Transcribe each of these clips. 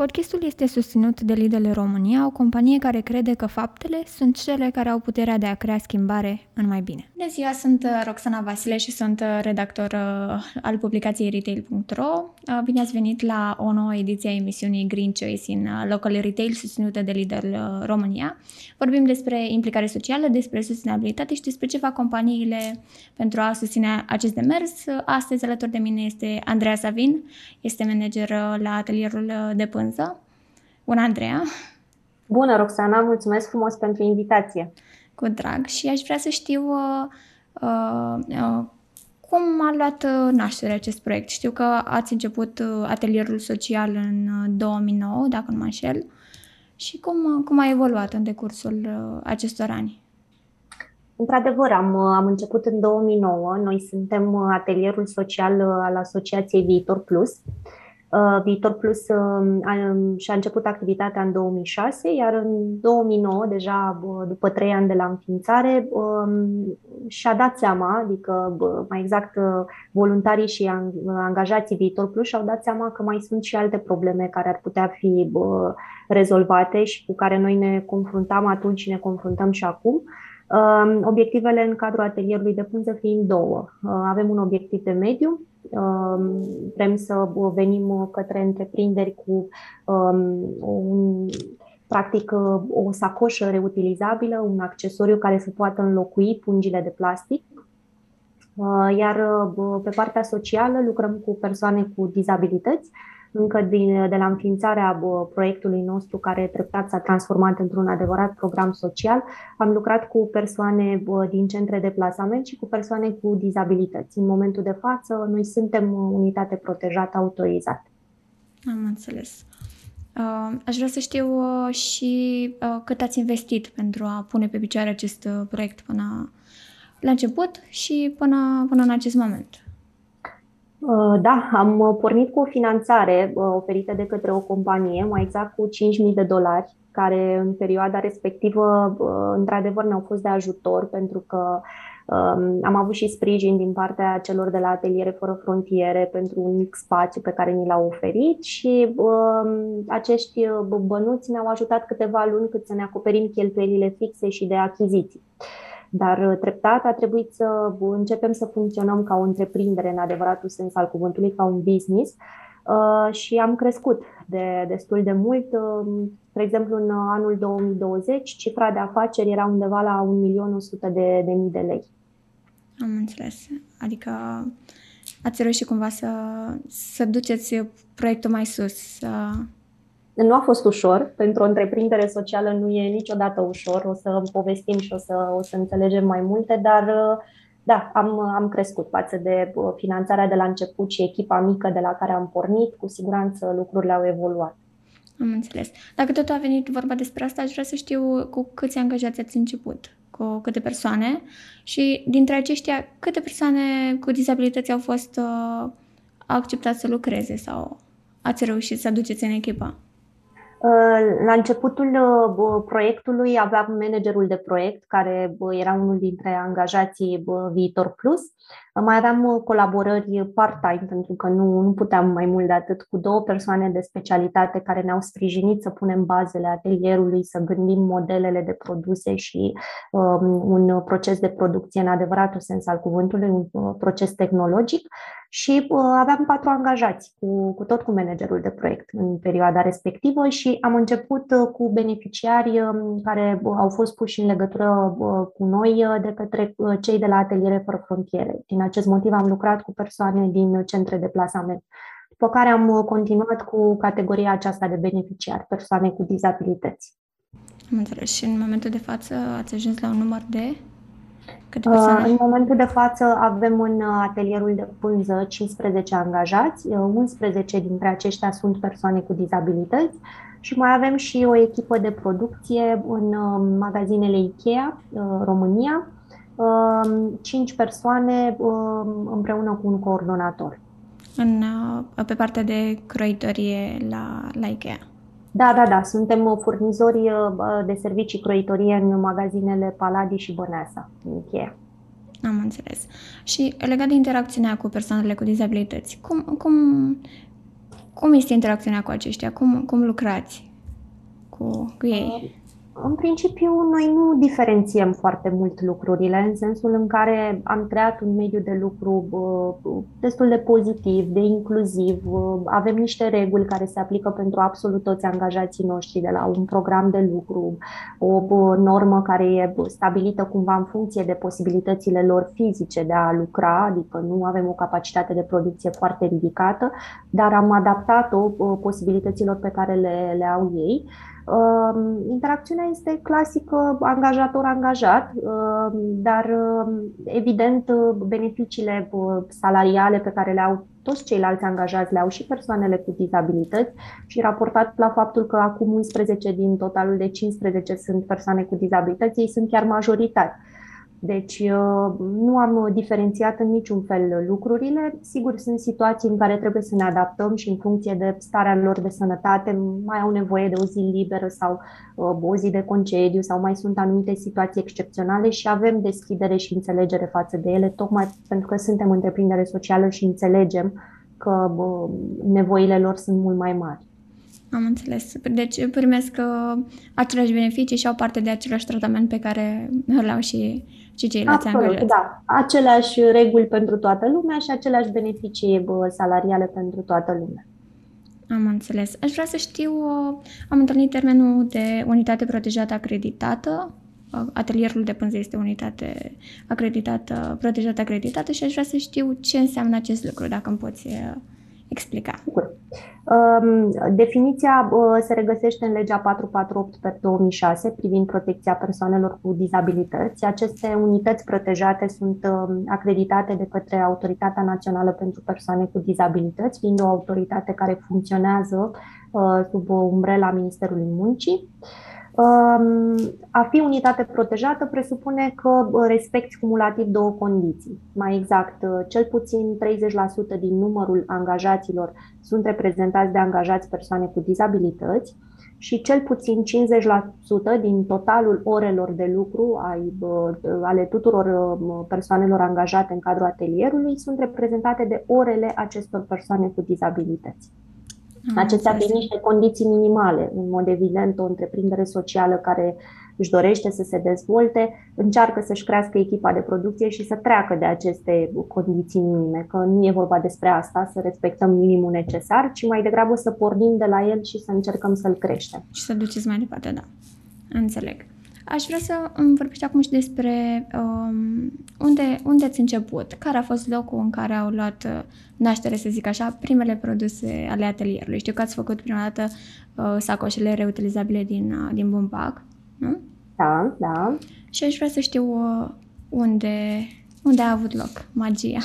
Podcastul este susținut de Lidl România, o companie care crede că faptele sunt cele care au puterea de a crea schimbare în mai bine. Bună ziua, sunt uh, Roxana Vasile și sunt uh, redactor uh, al publicației retail.ro. Bine ați venit la o nouă ediție a emisiunii Green Choice in Local Retail susținută de Lidl România. Vorbim despre implicare socială, despre sustenabilitate și despre ce fac companiile pentru a susține acest demers. Astăzi alături de mine este Andreea Savin, este manager la atelierul de pânză Pânză. Bună, Andreea! Bună, Roxana! Mulțumesc frumos pentru invitație! Cu drag și aș vrea să știu uh, uh, uh, cum a luat uh, naștere acest proiect. Știu că ați început uh, atelierul social în 2009, dacă nu mă înșel, și cum, cum a evoluat în decursul acestor ani? Într-adevăr, am, am început în 2009. Noi suntem atelierul social al Asociației Viitor Plus. Uh, Uh, Viitor Plus um, și-a început activitatea în 2006, iar în 2009, deja după trei ani de la înființare, um, și-a dat seama, adică mai exact uh, voluntarii și angajații Viitor Plus și-au dat seama că mai sunt și alte probleme care ar putea fi rezolvate și cu care noi ne confruntam atunci și ne confruntăm și acum. Um, obiectivele în cadrul atelierului de pânză fiind două. Uh, avem un obiectiv de mediu, Um, vrem să venim către întreprinderi cu um, un, practic o sacoșă reutilizabilă, un accesoriu care să poată înlocui pungile de plastic. Uh, iar uh, pe partea socială lucrăm cu persoane cu dizabilități încă din, de la înființarea proiectului nostru, care treptat s-a transformat într-un adevărat program social, am lucrat cu persoane din centre de plasament și cu persoane cu dizabilități. În momentul de față, noi suntem unitate protejată autorizată. Am înțeles. Uh, aș vrea să știu uh, și uh, cât ați investit pentru a pune pe picioare acest proiect până la început și până, până în acest moment. Uh, da, am pornit cu o finanțare uh, oferită de către o companie, mai exact cu 5.000 de dolari, care în perioada respectivă, uh, într-adevăr, ne-au fost de ajutor pentru că um, am avut și sprijin din partea celor de la Ateliere Fără Frontiere pentru un mic spațiu pe care ni l-au oferit și um, acești bănuți ne-au ajutat câteva luni cât să ne acoperim cheltuielile fixe și de achiziții. Dar uh, treptat a trebuit să începem să funcționăm ca o întreprindere în adevăratul sens al cuvântului, ca un business uh, și am crescut de destul de mult. Uh, spre exemplu, în anul 2020, cifra de afaceri era undeva la 1.100.000 de, de mii de lei. Am înțeles. Adică ați reușit cumva să, să duceți proiectul mai sus, să nu a fost ușor, pentru o întreprindere socială nu e niciodată ușor, o să povestim și o să, o să înțelegem mai multe, dar da, am, am crescut față de uh, finanțarea de la început și echipa mică de la care am pornit, cu siguranță lucrurile au evoluat. Am înțeles. Dacă tot a venit vorba despre asta, aș vrea să știu cu câți angajați ați început, cu câte persoane și dintre aceștia câte persoane cu dizabilități au fost uh, acceptat să lucreze sau ați reușit să aduceți în echipa? Uh, la începutul uh, proiectului aveam managerul de proiect, care era unul dintre angajații Viitor Plus. Mai aveam colaborări part-time, pentru că nu, nu puteam mai mult de atât, cu două persoane de specialitate care ne-au sprijinit să punem bazele atelierului, să gândim modelele de produse și um, un proces de producție în adevăratul sens al cuvântului, un uh, proces tehnologic și uh, aveam patru angajați, cu, cu tot cu managerul de proiect în perioada respectivă și am început uh, cu beneficiari um, care uh, au fost puși în legătură cu noi de către cei de la Ateliere Fără Frontiere. Din acest motiv am lucrat cu persoane din centre de plasament. După care am continuat cu categoria aceasta de beneficiari, persoane cu dizabilități. Am înțeles. Și în momentul de față ați ajuns la un număr de Câte uh, persoane? În momentul de față avem în atelierul de pânză 15 angajați, 11 uh, dintre aceștia sunt persoane cu dizabilități și mai avem și o echipă de producție în uh, magazinele IKEA România, 5 persoane împreună cu un coordonator. În, pe partea de croitorie la, la IKEA. Da, da, da. Suntem uh, furnizori uh, de servicii croitorie în magazinele Paladi și Băneasa, în Ikea. Am înțeles. Și legat de interacțiunea cu persoanele cu dizabilități, cum, cum, cum este interacțiunea cu aceștia? Cum, cum lucrați cu, cu ei? În principiu, noi nu diferențiem foarte mult lucrurile, în sensul în care am creat un mediu de lucru destul de pozitiv, de inclusiv. Avem niște reguli care se aplică pentru absolut toți angajații noștri, de la un program de lucru, o normă care e stabilită cumva în funcție de posibilitățile lor fizice de a lucra, adică nu avem o capacitate de producție foarte ridicată, dar am adaptat-o posibilităților pe care le, le au ei. Interacțiunea este clasică angajator-angajat, dar evident beneficiile salariale pe care le au toți ceilalți angajați le au și persoanele cu dizabilități și raportat la faptul că acum 11 din totalul de 15 sunt persoane cu dizabilități, ei sunt chiar majoritari. Deci uh, nu am diferențiat în niciun fel lucrurile. Sigur, sunt situații în care trebuie să ne adaptăm și în funcție de starea lor de sănătate mai au nevoie de o zi liberă sau uh, o zi de concediu sau mai sunt anumite situații excepționale și avem deschidere și înțelegere față de ele, tocmai pentru că suntem întreprindere socială și înțelegem că uh, nevoile lor sunt mult mai mari. Am înțeles. Deci primesc uh, aceleași beneficii și au parte de același tratament pe care îl au și, și ceilalți Absolut, angajați. da. Aceleași reguli pentru toată lumea și aceleași beneficii salariale pentru toată lumea. Am înțeles. Aș vrea să știu, uh, am întâlnit termenul de unitate protejată acreditată. Uh, atelierul de pânză este unitate acreditată, protejată acreditată și aș vrea să știu ce înseamnă acest lucru, dacă îmi poți explica. Sigur. Um, definiția uh, se regăsește în legea 448 pe 2006 privind protecția persoanelor cu dizabilități. Aceste unități protejate sunt um, acreditate de către Autoritatea Națională pentru Persoane cu Dizabilități, fiind o autoritate care funcționează uh, sub umbrela Ministerului Muncii. A fi unitate protejată presupune că respecti cumulativ două condiții. Mai exact, cel puțin 30% din numărul angajaților sunt reprezentați de angajați persoane cu dizabilități și cel puțin 50% din totalul orelor de lucru ale tuturor persoanelor angajate în cadrul atelierului sunt reprezentate de orele acestor persoane cu dizabilități. Acestea fiind niște condiții minimale. În mod evident, o întreprindere socială care își dorește să se dezvolte, încearcă să-și crească echipa de producție și să treacă de aceste condiții minime, că nu e vorba despre asta, să respectăm minimul necesar, ci mai degrabă să pornim de la el și să încercăm să-l creștem. Și să duceți mai departe, da. Înțeleg. Aș vrea să îmi vorbești acum și despre um, unde, unde ați început, care a fost locul în care au luat uh, naștere, să zic așa, primele produse ale atelierului. Știu că ați făcut prima dată uh, sacoșele reutilizabile din, uh, din bumbac, nu? Da, da. Și aș vrea să știu uh, unde, unde a avut loc magia.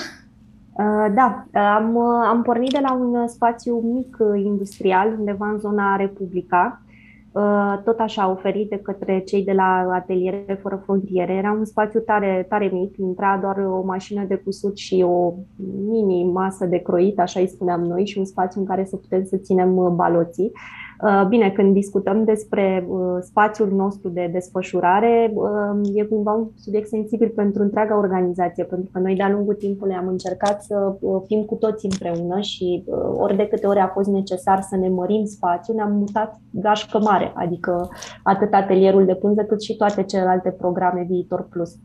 Uh, da, am, uh, am pornit de la un spațiu mic industrial, undeva în zona Republica, Uh, tot așa oferit de către cei de la Ateliere Fără Frontiere. Era un spațiu tare, tare mic, intra doar o mașină de cusut și o mini masă de croit, așa îi spuneam noi, și un spațiu în care să putem să ținem uh, baloții. Uh, bine, când discutăm despre uh, spațiul nostru de desfășurare, uh, e cumva un subiect sensibil pentru întreaga organizație, pentru că noi de-a lungul timpului am încercat să fim cu toți împreună și ori de câte ori a fost necesar să ne mărim spațiul, ne-am mutat gașcă mare, adică atât atelierul de pânză cât și toate celelalte programe Viitor Plus.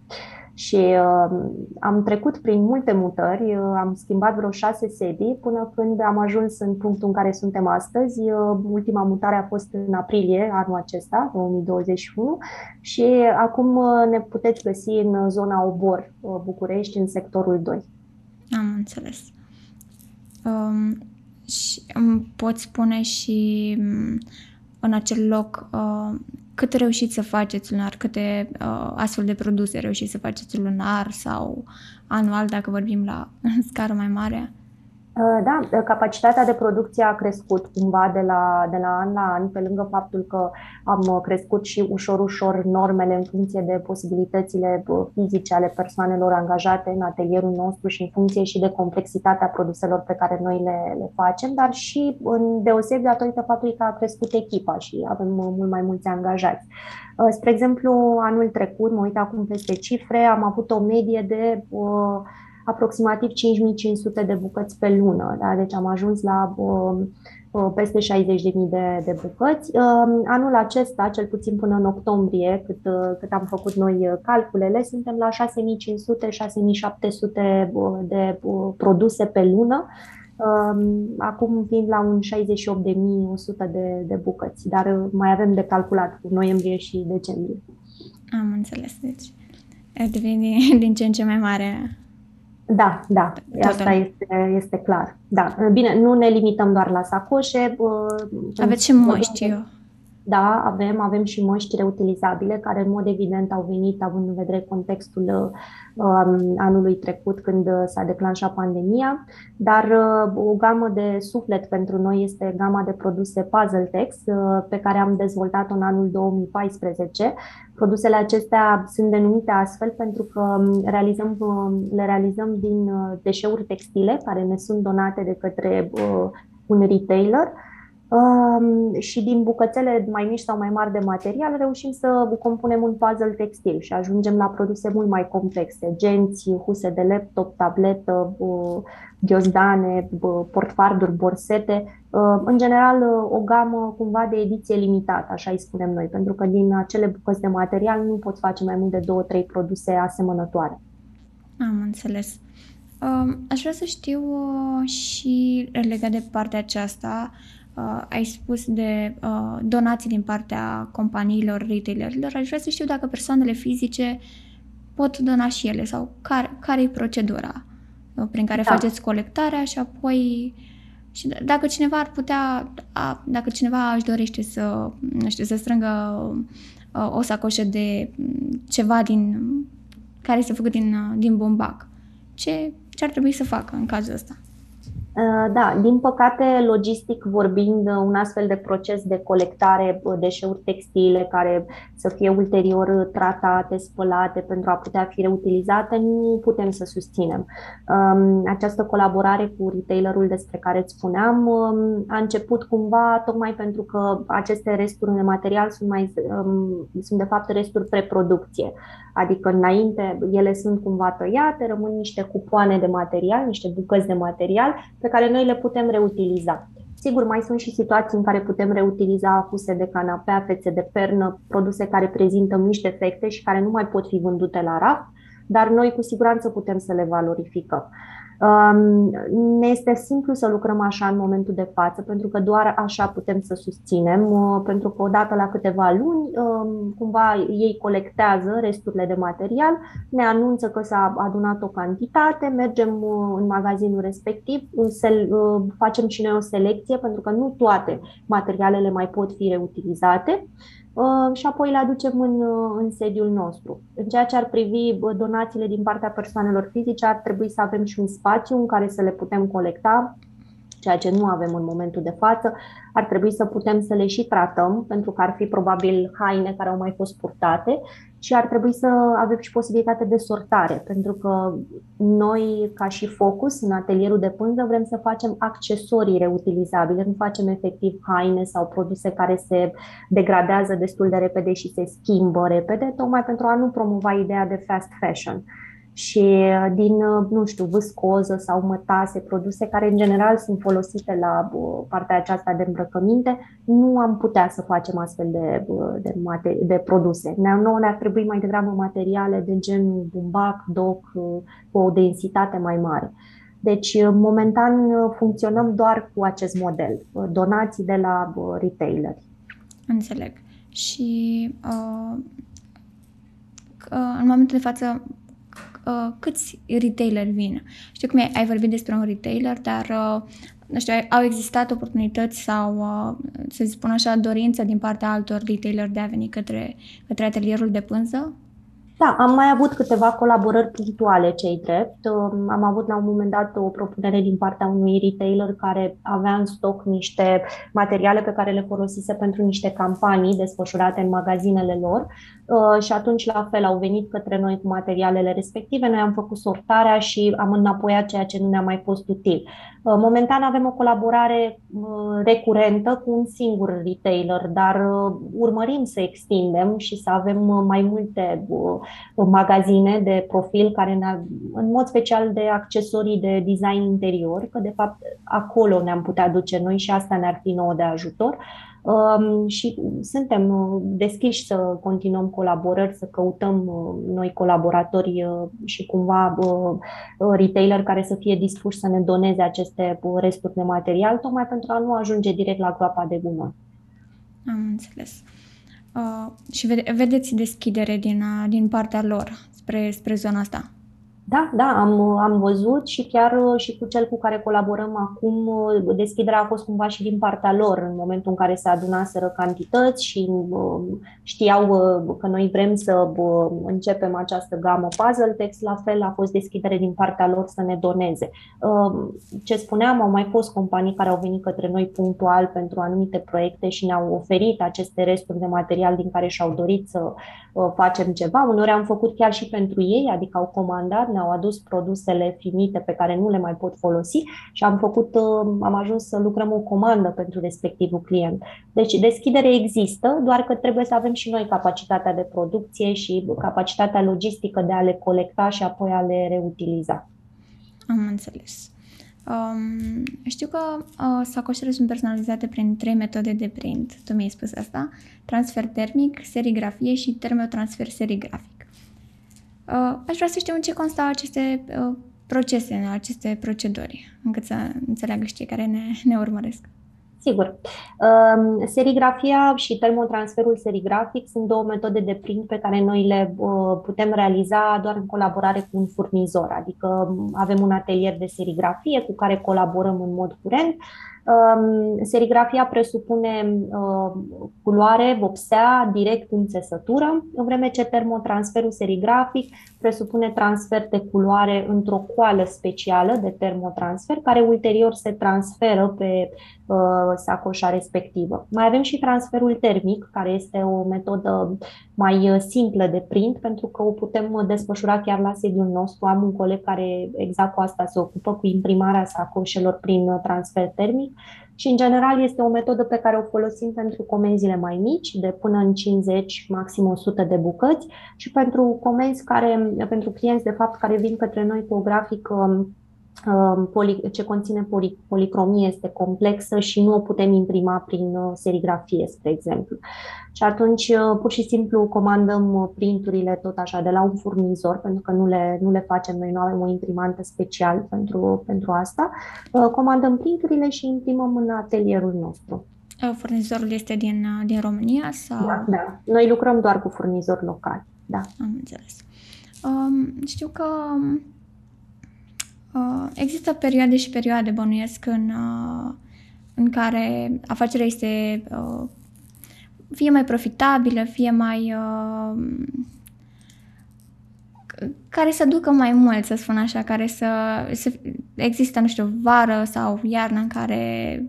Și uh, am trecut prin multe mutări, uh, am schimbat vreo șase sedii până când am ajuns în punctul în care suntem astăzi. Uh, ultima mutare a fost în aprilie anul acesta, 2021, și acum uh, ne puteți găsi în zona Obor, uh, București, în sectorul 2. Am înțeles. Um, și îmi poți spune și um, în acel loc uh, cât reușiți să faceți lunar, câte uh, astfel de produse reușiți să faceți lunar sau anual, dacă vorbim la scară mai mare? Uh, da, capacitatea de producție a crescut cumva de la, de la an la an, pe lângă faptul că am crescut și ușor, ușor normele în funcție de posibilitățile uh, fizice ale persoanelor angajate în atelierul nostru și în funcție și de complexitatea produselor pe care noi le, le facem, dar și în deosebi datorită faptului că a crescut echipa și avem uh, mult mai mulți angajați. Spre exemplu, anul trecut, mă uit acum peste cifre, am avut o medie de uh, aproximativ 5500 de bucăți pe lună. Da? Deci am ajuns la uh, peste 60.000 de, de bucăți. Anul acesta, cel puțin până în octombrie, cât, cât am făcut noi calculele, suntem la 6.500-6.700 de produse pe lună, acum fiind la un 68.100 de, de bucăți, dar mai avem de calculat cu noiembrie și decembrie. Am înțeles, deci devine din, din ce în ce mai mare da, da, Total. asta este, este clar. Da. Bine, nu ne limităm doar la sacoșe. Aveți și măști. Eu. Da, avem, avem și măști reutilizabile care în mod evident au venit având în vedere contextul um, anului trecut când s-a declanșat pandemia, dar uh, o gamă de suflet pentru noi este gama de produse Puzzle Tex uh, pe care am dezvoltat-o în anul 2014. Produsele acestea sunt denumite astfel pentru că um, realizăm, um, le realizăm din uh, deșeuri textile care ne sunt donate de către uh, un retailer și din bucățele mai mici sau mai mari de material reușim să compunem un puzzle textil și ajungem la produse mult mai complexe, genți, huse de laptop, tabletă, ghiozdane, portfarduri, borsete, în general o gamă cumva de ediție limitată, așa îi spunem noi, pentru că din acele bucăți de material nu poți face mai mult de două, trei produse asemănătoare. Am înțeles. Aș vrea să știu uh, și legat de partea aceasta, uh, ai spus de uh, donații din partea companiilor, retailerilor, aș vrea să știu dacă persoanele fizice pot dona și ele sau care, care e procedura uh, prin care da. faceți colectarea și apoi și dacă cineva ar putea, a, dacă cineva își dorește să, nu știu, să strângă uh, o sacoșă de mm, ceva din care este făcut din, uh, din bumbac, ce, ce ar trebui să facă în cazul ăsta? Uh, da, din păcate, logistic vorbind, un astfel de proces de colectare deșeuri textile care să fie ulterior tratate, spălate pentru a putea fi reutilizate, nu putem să susținem. Um, această colaborare cu retailerul despre care îți spuneam um, a început cumva tocmai pentru că aceste resturi de material sunt, mai, um, sunt de fapt resturi preproducție. Adică înainte ele sunt cumva tăiate, rămân niște cupoane de material, niște bucăți de material pe care noi le putem reutiliza. Sigur, mai sunt și situații în care putem reutiliza fuse de canapea, fețe de pernă, produse care prezintă mici defecte și care nu mai pot fi vândute la raft, dar noi cu siguranță putem să le valorificăm. Ne este simplu să lucrăm așa în momentul de față, pentru că doar așa putem să susținem, uh, pentru că odată la câteva luni, um, cumva ei colectează resturile de material, ne anunță că s-a adunat o cantitate, mergem uh, în magazinul respectiv, uh, facem și noi o selecție, pentru că nu toate materialele mai pot fi reutilizate. Uh, și apoi le aducem în, uh, în sediul nostru. În ceea ce ar privi uh, donațiile din partea persoanelor fizice, ar trebui să avem și un spațiu în care să le putem colecta, ceea ce nu avem în momentul de față. Ar trebui să putem să le și tratăm, pentru că ar fi probabil haine care au mai fost purtate și ar trebui să avem și posibilitate de sortare, pentru că noi, ca și Focus, în atelierul de pânză, vrem să facem accesorii reutilizabile, nu facem efectiv haine sau produse care se degradează destul de repede și se schimbă repede, tocmai pentru a nu promova ideea de fast fashion și uh, din, uh, nu știu, viscoză sau mătase, produse care în general sunt folosite la uh, partea aceasta de îmbrăcăminte, nu am putea să facem astfel de, de, materi- de produse. Ne-au ne-ar trebui mai degrabă materiale de gen bumbac, doc, cu o densitate mai mare. Deci, momentan funcționăm doar cu acest model, donații de la retaileri. Înțeleg. Și uh, în momentul de față uh, câți retaileri vin. Știu cum ai vorbit despre un retailer, dar uh, nu știu, au existat oportunități sau, uh, să spun așa, dorință din partea altor retaileri de a veni către, către atelierul de pânză? Da, am mai avut câteva colaborări punctuale, cei drept. Um, am avut la un moment dat o propunere din partea unui retailer care avea în stoc niște materiale pe care le folosise pentru niște campanii desfășurate în magazinele lor uh, și atunci la fel au venit către noi cu materialele respective. Noi am făcut sortarea și am înapoiat ceea ce nu ne-a mai fost util. Uh, momentan avem o colaborare uh, recurentă cu un singur retailer, dar urmărim să extindem și să avem mai multe magazine de profil care ne în mod special de accesorii de design interior, că de fapt acolo ne-am putea duce noi și asta ne-ar fi nouă de ajutor. Um, și suntem uh, deschiși să continuăm colaborări, să căutăm uh, noi colaboratori uh, și cumva retailer care să fie dispuși să ne doneze aceste resturi de material, tocmai pentru a nu ajunge direct la groapa de gunoi. Am înțeles. Uh, și vede- vedeți deschidere din, din partea lor spre, spre zona asta? Da, da, am, am văzut și chiar uh, și cu cel cu care colaborăm acum, uh, deschiderea a fost cumva și din partea lor în momentul în care se adunaseră cantități și uh, știau că noi vrem să începem această gamă puzzle text, la fel a fost deschidere din partea lor să ne doneze. Ce spuneam, au mai fost companii care au venit către noi punctual pentru anumite proiecte și ne-au oferit aceste resturi de material din care și-au dorit să facem ceva. Uneori am făcut chiar și pentru ei, adică au comandat, ne-au adus produsele finite pe care nu le mai pot folosi și am făcut, uh, am ajuns să lucrăm o comandă pentru respectivul client. Deci deschidere există, doar că trebuie să avem și noi capacitatea de producție și capacitatea logistică de a le colecta și apoi a le reutiliza. Am înțeles. Um, știu că uh, sacoșele sunt personalizate prin trei metode de print. Tu mi-ai spus asta. Transfer termic, serigrafie și termotransfer serigrafic. Uh, aș vrea să știu în ce constau aceste uh, procese, aceste proceduri, încât să înțeleagă și cei care ne, ne urmăresc. Sigur. Um, serigrafia și termotransferul serigrafic sunt două metode de print pe care noi le uh, putem realiza doar în colaborare cu un furnizor, adică um, avem un atelier de serigrafie cu care colaborăm în mod curent Um, serigrafia presupune um, culoare, vopsea, direct în țesătură, în vreme ce termotransferul serigrafic presupune transfer de culoare într-o coală specială de termotransfer, care ulterior se transferă pe uh, sacoșa respectivă. Mai avem și transferul termic, care este o metodă mai uh, simplă de print, pentru că o putem desfășura chiar la sediul nostru. Am un coleg care exact cu asta se ocupă, cu imprimarea sacoșelor prin uh, transfer termic și, în general, este o metodă pe care o folosim pentru comenzile mai mici, de până în 50, maxim 100 de bucăți. Și pentru comenzi care, pentru clienți, de fapt, care vin către noi cu o grafică ce conține policromie este complexă și nu o putem imprima prin uh, serigrafie, spre exemplu. Și atunci uh, pur și simplu comandăm uh, printurile tot așa de la un furnizor, pentru că nu le, nu le facem noi, nu avem o imprimantă special pentru, pentru asta. Comandăm printurile și imprimăm în atelierul nostru. Furnizorul este din, din România? Sau? Da, da. Noi lucrăm doar cu furnizori locali. Da. Am înțeles. Um, știu că Uh, există perioade și perioade, bănuiesc, în, uh, în care afacerea este uh, fie mai profitabilă, fie mai... Uh, care să ducă mai mult, să spun așa, care să, să există, nu știu, vară sau iarnă în care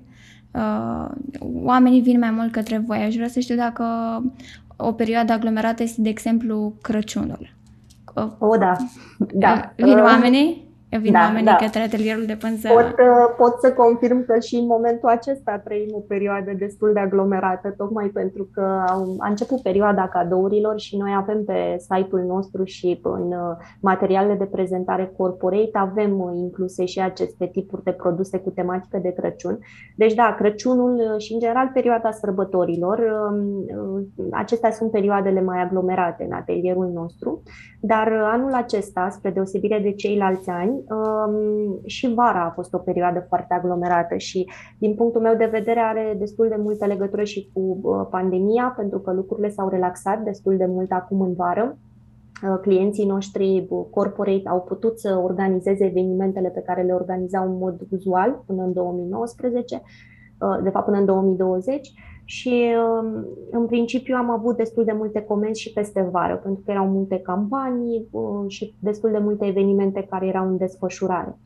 uh, oamenii vin mai mult către voi. Aș vrea să știu dacă o perioadă aglomerată este, de exemplu, Crăciunul. O, da. da. Vin uh, oamenii? Vin da, oamenii da. către atelierul de pânză. Pot, uh, pot să confirm că și în momentul acesta trăim o perioadă destul de aglomerată, tocmai pentru că a început perioada cadourilor și noi avem pe site-ul nostru și în uh, materialele de prezentare corporate avem uh, incluse și aceste tipuri de produse cu tematică de Crăciun. Deci da, Crăciunul și în general perioada sărbătorilor, um, acestea sunt perioadele mai aglomerate în atelierul nostru, dar anul acesta, spre deosebire de ceilalți ani, Um, și vara a fost o perioadă foarte aglomerată și, din punctul meu de vedere, are destul de multă legătură și cu uh, pandemia, pentru că lucrurile s-au relaxat destul de mult acum în vară. Uh, clienții noștri uh, corporate au putut să organizeze evenimentele pe care le organizau în mod uzual până în 2019, de fapt până în 2020 și um, în principiu am avut destul de multe comenzi și peste vară, pentru că erau multe campanii uh, și destul de multe evenimente care erau în desfășurare.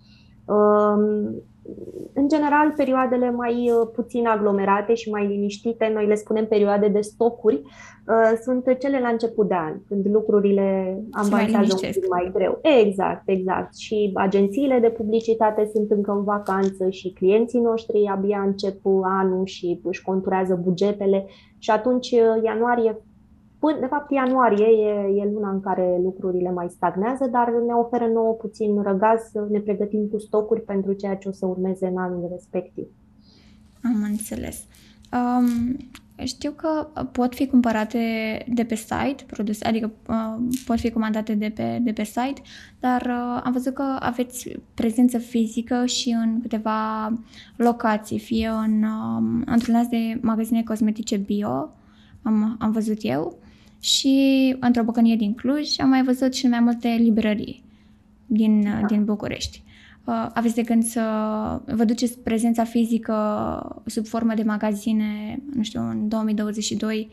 Um, în general, perioadele mai uh, puțin aglomerate și mai liniștite, noi le spunem perioade de stocuri, uh, sunt cele la început de an, când lucrurile avansează un pic mai greu. Exact, exact. Și agențiile de publicitate sunt încă în vacanță și clienții noștri abia încep anul și își conturează bugetele și atunci uh, ianuarie Până, de fapt, ianuarie e, e luna în care lucrurile mai stagnează, dar ne oferă nouă puțin răgaz să ne pregătim cu stocuri pentru ceea ce o să urmeze în anul respectiv. Am înțeles. Um, știu că pot fi cumpărate de pe site, produse, adică uh, pot fi comandate de pe, de pe site, dar uh, am văzut că aveți prezență fizică și în câteva locații, fie în, uh, într-un de magazine cosmetice bio, am, am văzut eu, și într-o bucănie din Cluj am mai văzut și mai multe librării din, da. din București. Uh, aveți de gând să vă duceți prezența fizică sub formă de magazine, nu știu, în 2022,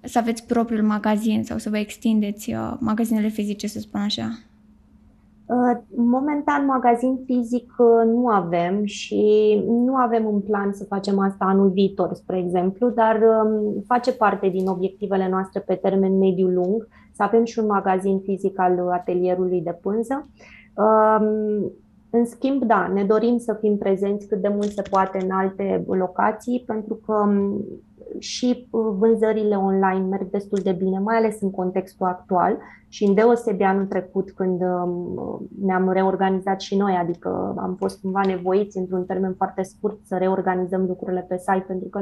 să aveți propriul magazin sau să vă extindeți uh, magazinele fizice, să spun așa? Uh, momentan, magazin fizic nu avem și nu avem în plan să facem asta anul viitor, spre exemplu, dar um, face parte din obiectivele noastre pe termen mediu-lung să avem și un magazin fizic al atelierului de pânză. În schimb, da, ne dorim să fim prezenți cât de mult se poate în alte locații, pentru că și vânzările online merg destul de bine, mai ales în contextul actual și în deosebi anul trecut când ne-am reorganizat și noi, adică am fost cumva nevoiți într-un termen foarte scurt să reorganizăm lucrurile pe site, pentru că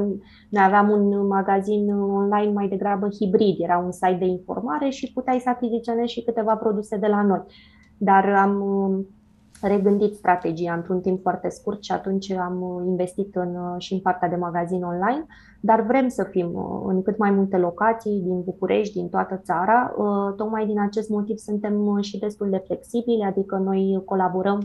noi aveam un magazin online mai degrabă hibrid, era un site de informare și puteai să achiziționezi și câteva produse de la noi. Dar am uh, regândit strategia într-un timp foarte scurt și atunci am uh, investit în, uh, și în partea de magazin online, dar vrem să fim în cât mai multe locații din București, din toată țara. Tocmai din acest motiv suntem și destul de flexibili, adică noi colaborăm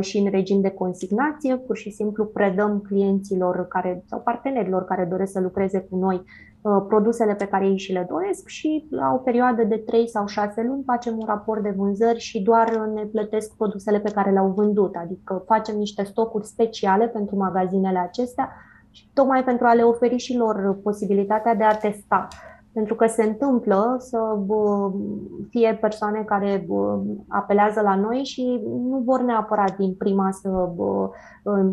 și în regim de consignație, pur și simplu predăm clienților care, sau partenerilor care doresc să lucreze cu noi Uh, produsele pe care ei și le doresc și la o perioadă de 3 sau 6 luni facem un raport de vânzări și doar ne plătesc produsele pe care le-au vândut, adică facem niște stocuri speciale pentru magazinele acestea și tocmai pentru a le oferi și lor posibilitatea de a testa pentru că se întâmplă să fie persoane care apelează la noi și nu vor neapărat din prima să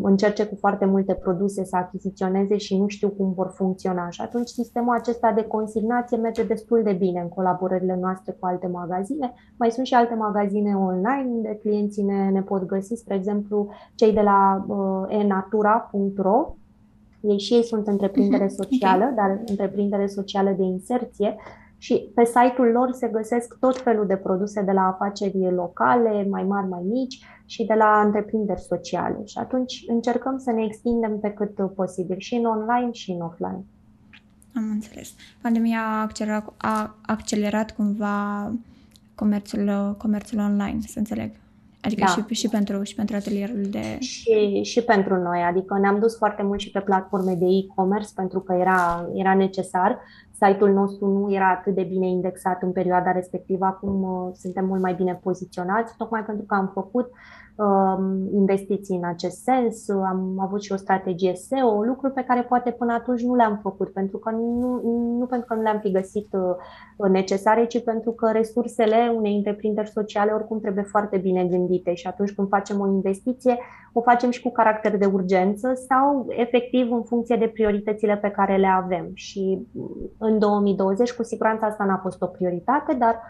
încerce cu foarte multe produse să achiziționeze și nu știu cum vor funcționa. Și atunci sistemul acesta de consignație merge destul de bine în colaborările noastre cu alte magazine. Mai sunt și alte magazine online unde clienții ne, ne pot găsi, spre exemplu cei de la enatura.ro ei și ei sunt întreprindere mhm, socială, okay. dar întreprindere socială de inserție și pe site-ul lor se găsesc tot felul de produse de la afaceri locale, mai mari, mai mici și de la întreprinderi sociale. Și atunci încercăm să ne extindem pe cât posibil și în online și în offline. Am înțeles. Pandemia a accelerat, a accelerat cumva comerțul, comerțul online, să înțeleg. Adică da. și, și, pentru, și pentru atelierul de... Și, și pentru noi, adică ne-am dus foarte mult și pe platforme de e-commerce pentru că era, era necesar. Site-ul nostru nu era atât de bine indexat în perioada respectivă, acum uh, suntem mult mai bine poziționați, tocmai pentru că am făcut uh, Um, investiții în acest sens, am avut și o strategie SEO, lucruri pe care poate până atunci nu le-am făcut, pentru că nu, nu pentru că nu le-am fi găsit uh, necesare, ci pentru că resursele unei întreprinderi sociale oricum trebuie foarte bine gândite și atunci când facem o investiție, o facem și cu caracter de urgență sau efectiv în funcție de prioritățile pe care le avem. Și în 2020 cu siguranță asta n-a fost o prioritate, dar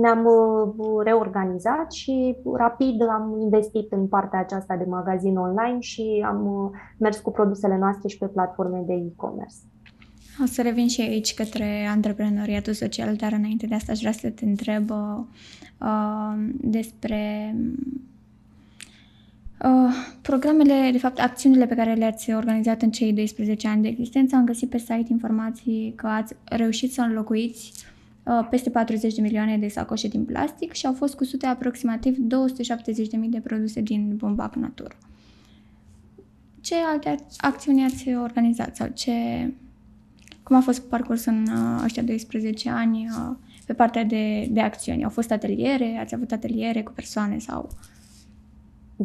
ne-am uh, reorganizat și rapid am investit în partea aceasta de magazin online și am uh, mers cu produsele noastre și pe platforme de e-commerce. O să revin și aici către antreprenoriatul social, dar înainte de asta aș vrea să te întreb uh, uh despre uh, programele, de fapt acțiunile pe care le-ați organizat în cei 12 ani de existență. Am găsit pe site informații că ați reușit să înlocuiți Uh, peste 40 de milioane de sacoșe din plastic și au fost cusute aproximativ 270.000 de produse din bumbac natură. Ce alte acțiuni ați organizat sau ce... Cum a fost parcurs în uh, ăștia 12 ani uh, pe partea de, de acțiuni? Au fost ateliere? Ați avut ateliere cu persoane sau...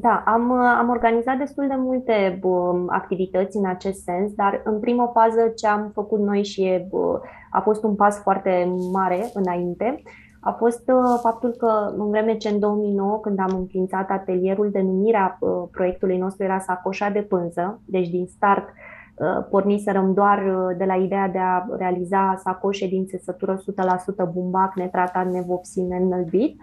Da, am, am organizat destul de multe uh, activități în acest sens, dar în prima fază ce am făcut noi și e, uh, a fost un pas foarte mare înainte, a fost uh, faptul că în vreme ce în 2009, când am înființat atelierul, denumirea uh, proiectului nostru era Sacoșa de pânză, deci din start porniserăm doar de la ideea de a realiza sacoșe din țesătură 100% bumbac, netratat, nevopsit, neînălbit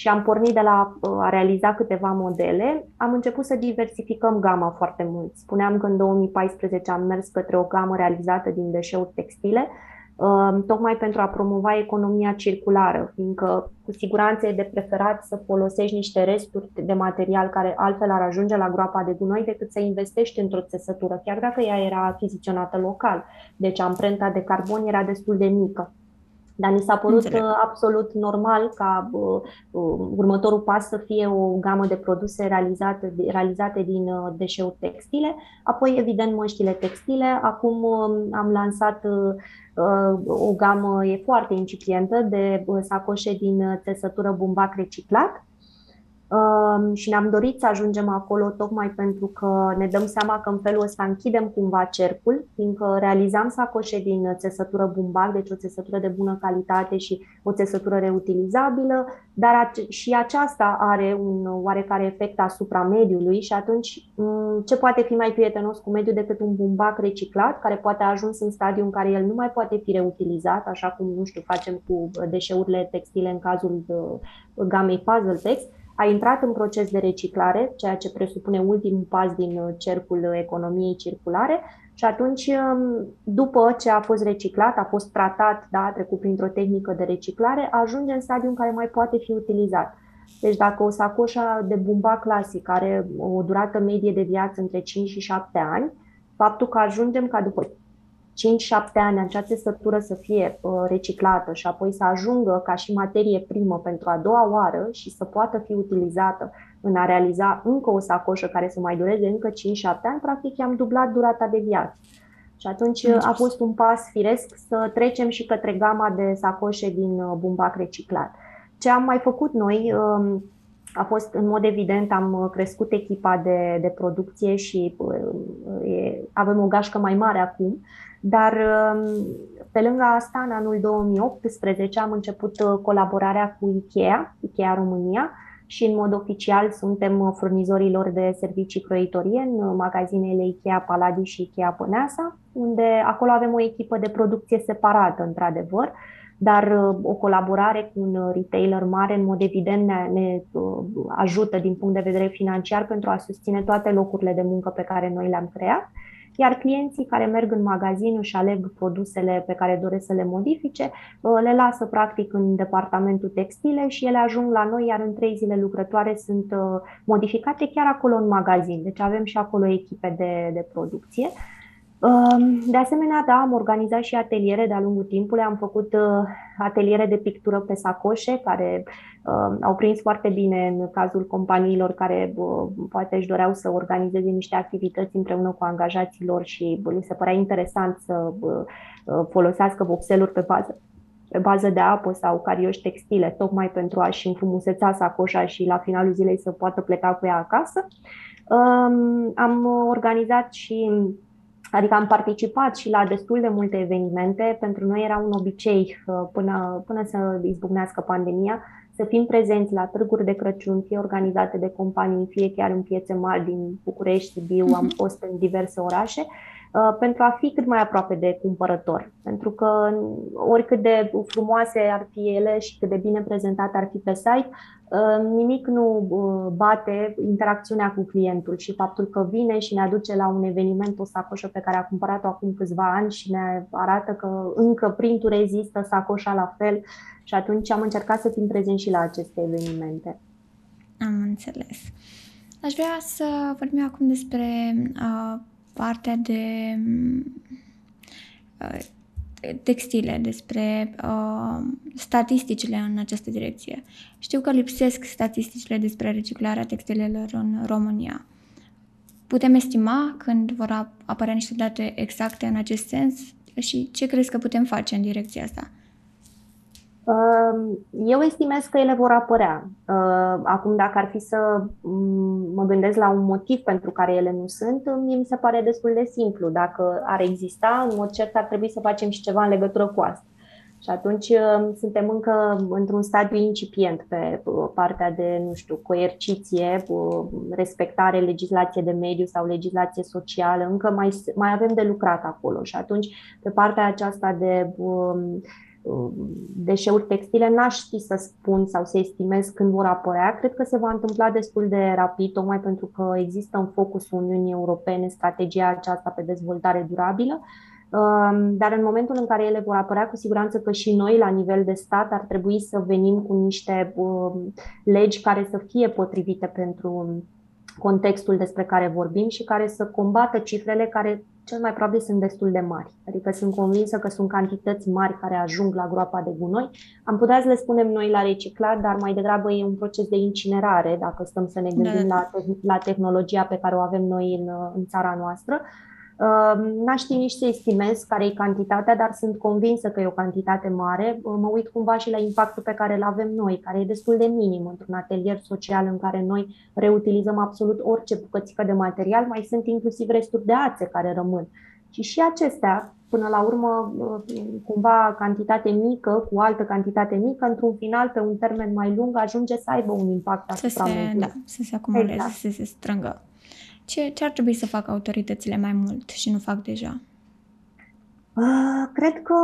și am pornit de la a realiza câteva modele, am început să diversificăm gama foarte mult. Spuneam că în 2014 am mers către o gamă realizată din deșeuri textile, Um, tocmai pentru a promova economia circulară, fiindcă cu siguranță e de preferat să folosești niște resturi de material care altfel ar ajunge la groapa de gunoi decât să investești într-o țesătură, chiar dacă ea era achiziționată local. Deci amprenta de carbon era destul de mică. Dar mi s-a părut Înțeleg. Uh, absolut normal ca uh, uh, următorul pas să fie o gamă de produse realizate, realizate din uh, deșeuri textile, apoi, evident, măștile textile. Acum uh, am lansat uh, o gamă e foarte incipientă de sacoșe din țesătură bumbac reciclat și ne-am dorit să ajungem acolo tocmai pentru că ne dăm seama că în felul ăsta închidem cumva cercul, fiindcă realizam sacoșe din țesătură bumbac, deci o țesătură de bună calitate și o țesătură reutilizabilă, dar și aceasta are un oarecare efect asupra mediului și atunci ce poate fi mai prietenos cu mediul decât un bumbac reciclat, care poate ajuns în stadiu în care el nu mai poate fi reutilizat, așa cum, nu știu, facem cu deșeurile textile în cazul gamei Puzzle Text, a intrat în proces de reciclare, ceea ce presupune ultimul pas din uh, cercul economiei circulare și atunci, um, după ce a fost reciclat, a fost tratat, da, a trecut printr-o tehnică de reciclare, ajunge în stadiul în care mai poate fi utilizat. Deci dacă o sacoșă de bumba clasic are o durată medie de viață între 5 și 7 ani, faptul că ajungem ca după 5-7 ani acea țesătură să fie uh, reciclată și apoi să ajungă ca și materie primă pentru a doua oară și să poată fi utilizată în a realiza încă o sacoșă care să mai dureze încă 5-7 ani, practic i-am dublat durata de viață. Și atunci uh, a fost un pas firesc să trecem și către gama de sacoșe din uh, bumbac reciclat. Ce am mai făcut noi um, a fost, în mod evident, am crescut echipa de, de producție și e, avem o gașcă mai mare acum dar um, pe lângă asta, în anul 2018 am început uh, colaborarea cu IKEA, IKEA România, și în mod oficial suntem uh, furnizorilor de servicii croitorie în uh, magazinele IKEA Paladi și IKEA Păneasa, unde acolo avem o echipă de producție separată, într-adevăr, dar o colaborare cu un retailer mare, în mod evident, ne, ne ajută din punct de vedere financiar pentru a susține toate locurile de muncă pe care noi le-am creat iar clienții care merg în magazin își aleg produsele pe care doresc să le modifice, uh, le lasă practic în departamentul textile și ele ajung la noi, iar în trei zile lucrătoare sunt uh, modificate chiar acolo în magazin. Deci avem și acolo echipe de, de producție. De asemenea, da, am organizat și ateliere de-a lungul timpului. Am făcut uh, ateliere de pictură pe sacoșe, care uh, au prins foarte bine în cazul companiilor care uh, poate își doreau să organizeze niște activități împreună cu angajaților și li se părea interesant să folosească vopseluri pe bază pe bază de apă sau carioși textile, tocmai pentru a-și înfrumuseța sacoșa și la finalul zilei să poată pleca cu ea acasă. Am organizat și Adică am participat și la destul de multe evenimente. Pentru noi era un obicei uh, până, până să izbucnească pandemia să fim prezenți la târguri de Crăciun, fie organizate de companii, fie chiar în piețe mari din București, Sibiu, am mhm. fost în diverse orașe Uh, pentru a fi cât mai aproape de cumpărător. Pentru că oricât de frumoase ar fi ele și cât de bine prezentate ar fi pe site, uh, nimic nu uh, bate interacțiunea cu clientul și faptul că vine și ne aduce la un eveniment o sacoșă pe care a cumpărat-o acum câțiva ani și ne arată că încă printul rezistă, sacoșa la fel și atunci am încercat să fim prezenți și la aceste evenimente. Am înțeles. Aș vrea să vorbim acum despre uh, partea de uh, textile, despre uh, statisticile în această direcție. Știu că lipsesc statisticile despre reciclarea textilelor în România. Putem estima când vor apărea niște date exacte în acest sens și ce crezi că putem face în direcția asta? Eu estimez că ele vor apărea. Acum, dacă ar fi să mm, mă gândesc la un motiv pentru care ele nu sunt, mi se pare destul de simplu. Dacă ar exista, în mod cert ar trebui să facem și ceva în legătură cu asta. Și atunci uh, suntem încă într-un stadiu incipient pe uh, partea de, nu știu, coerciție, uh, respectare legislație de mediu sau legislație socială, încă mai, mai avem de lucrat acolo. Și atunci, pe partea aceasta de um, deșeuri textile, n-aș ști să spun sau să estimez când vor apărea. Cred că se va întâmpla destul de rapid, tocmai pentru că există în focus Uniunii Europene strategia aceasta pe dezvoltare durabilă dar în momentul în care ele vor apărea, cu siguranță că și noi, la nivel de stat, ar trebui să venim cu niște um, legi care să fie potrivite pentru contextul despre care vorbim și care să combată cifrele care cel mai probabil sunt destul de mari. Adică sunt convinsă că sunt cantități mari care ajung la groapa de gunoi. Am putea să le spunem noi la reciclat, dar mai degrabă e un proces de incinerare, dacă stăm să ne gândim da. la, la tehnologia pe care o avem noi în, în țara noastră. N-aș ști nici să estimez care e cantitatea, dar sunt convinsă că e o cantitate mare. Mă uit cumva și la impactul pe care îl avem noi, care e destul de minim într-un atelier social în care noi reutilizăm absolut orice bucățică de material, mai sunt inclusiv resturi de ațe care rămân. Și și acestea, până la urmă, cumva cantitate mică cu altă cantitate mică, într-un final, pe un termen mai lung, ajunge să aibă un impact asupra să se, da, să se acumuleze, exact. să se strângă. Ce, ce ar trebui să facă autoritățile mai mult și nu fac deja? Uh, cred că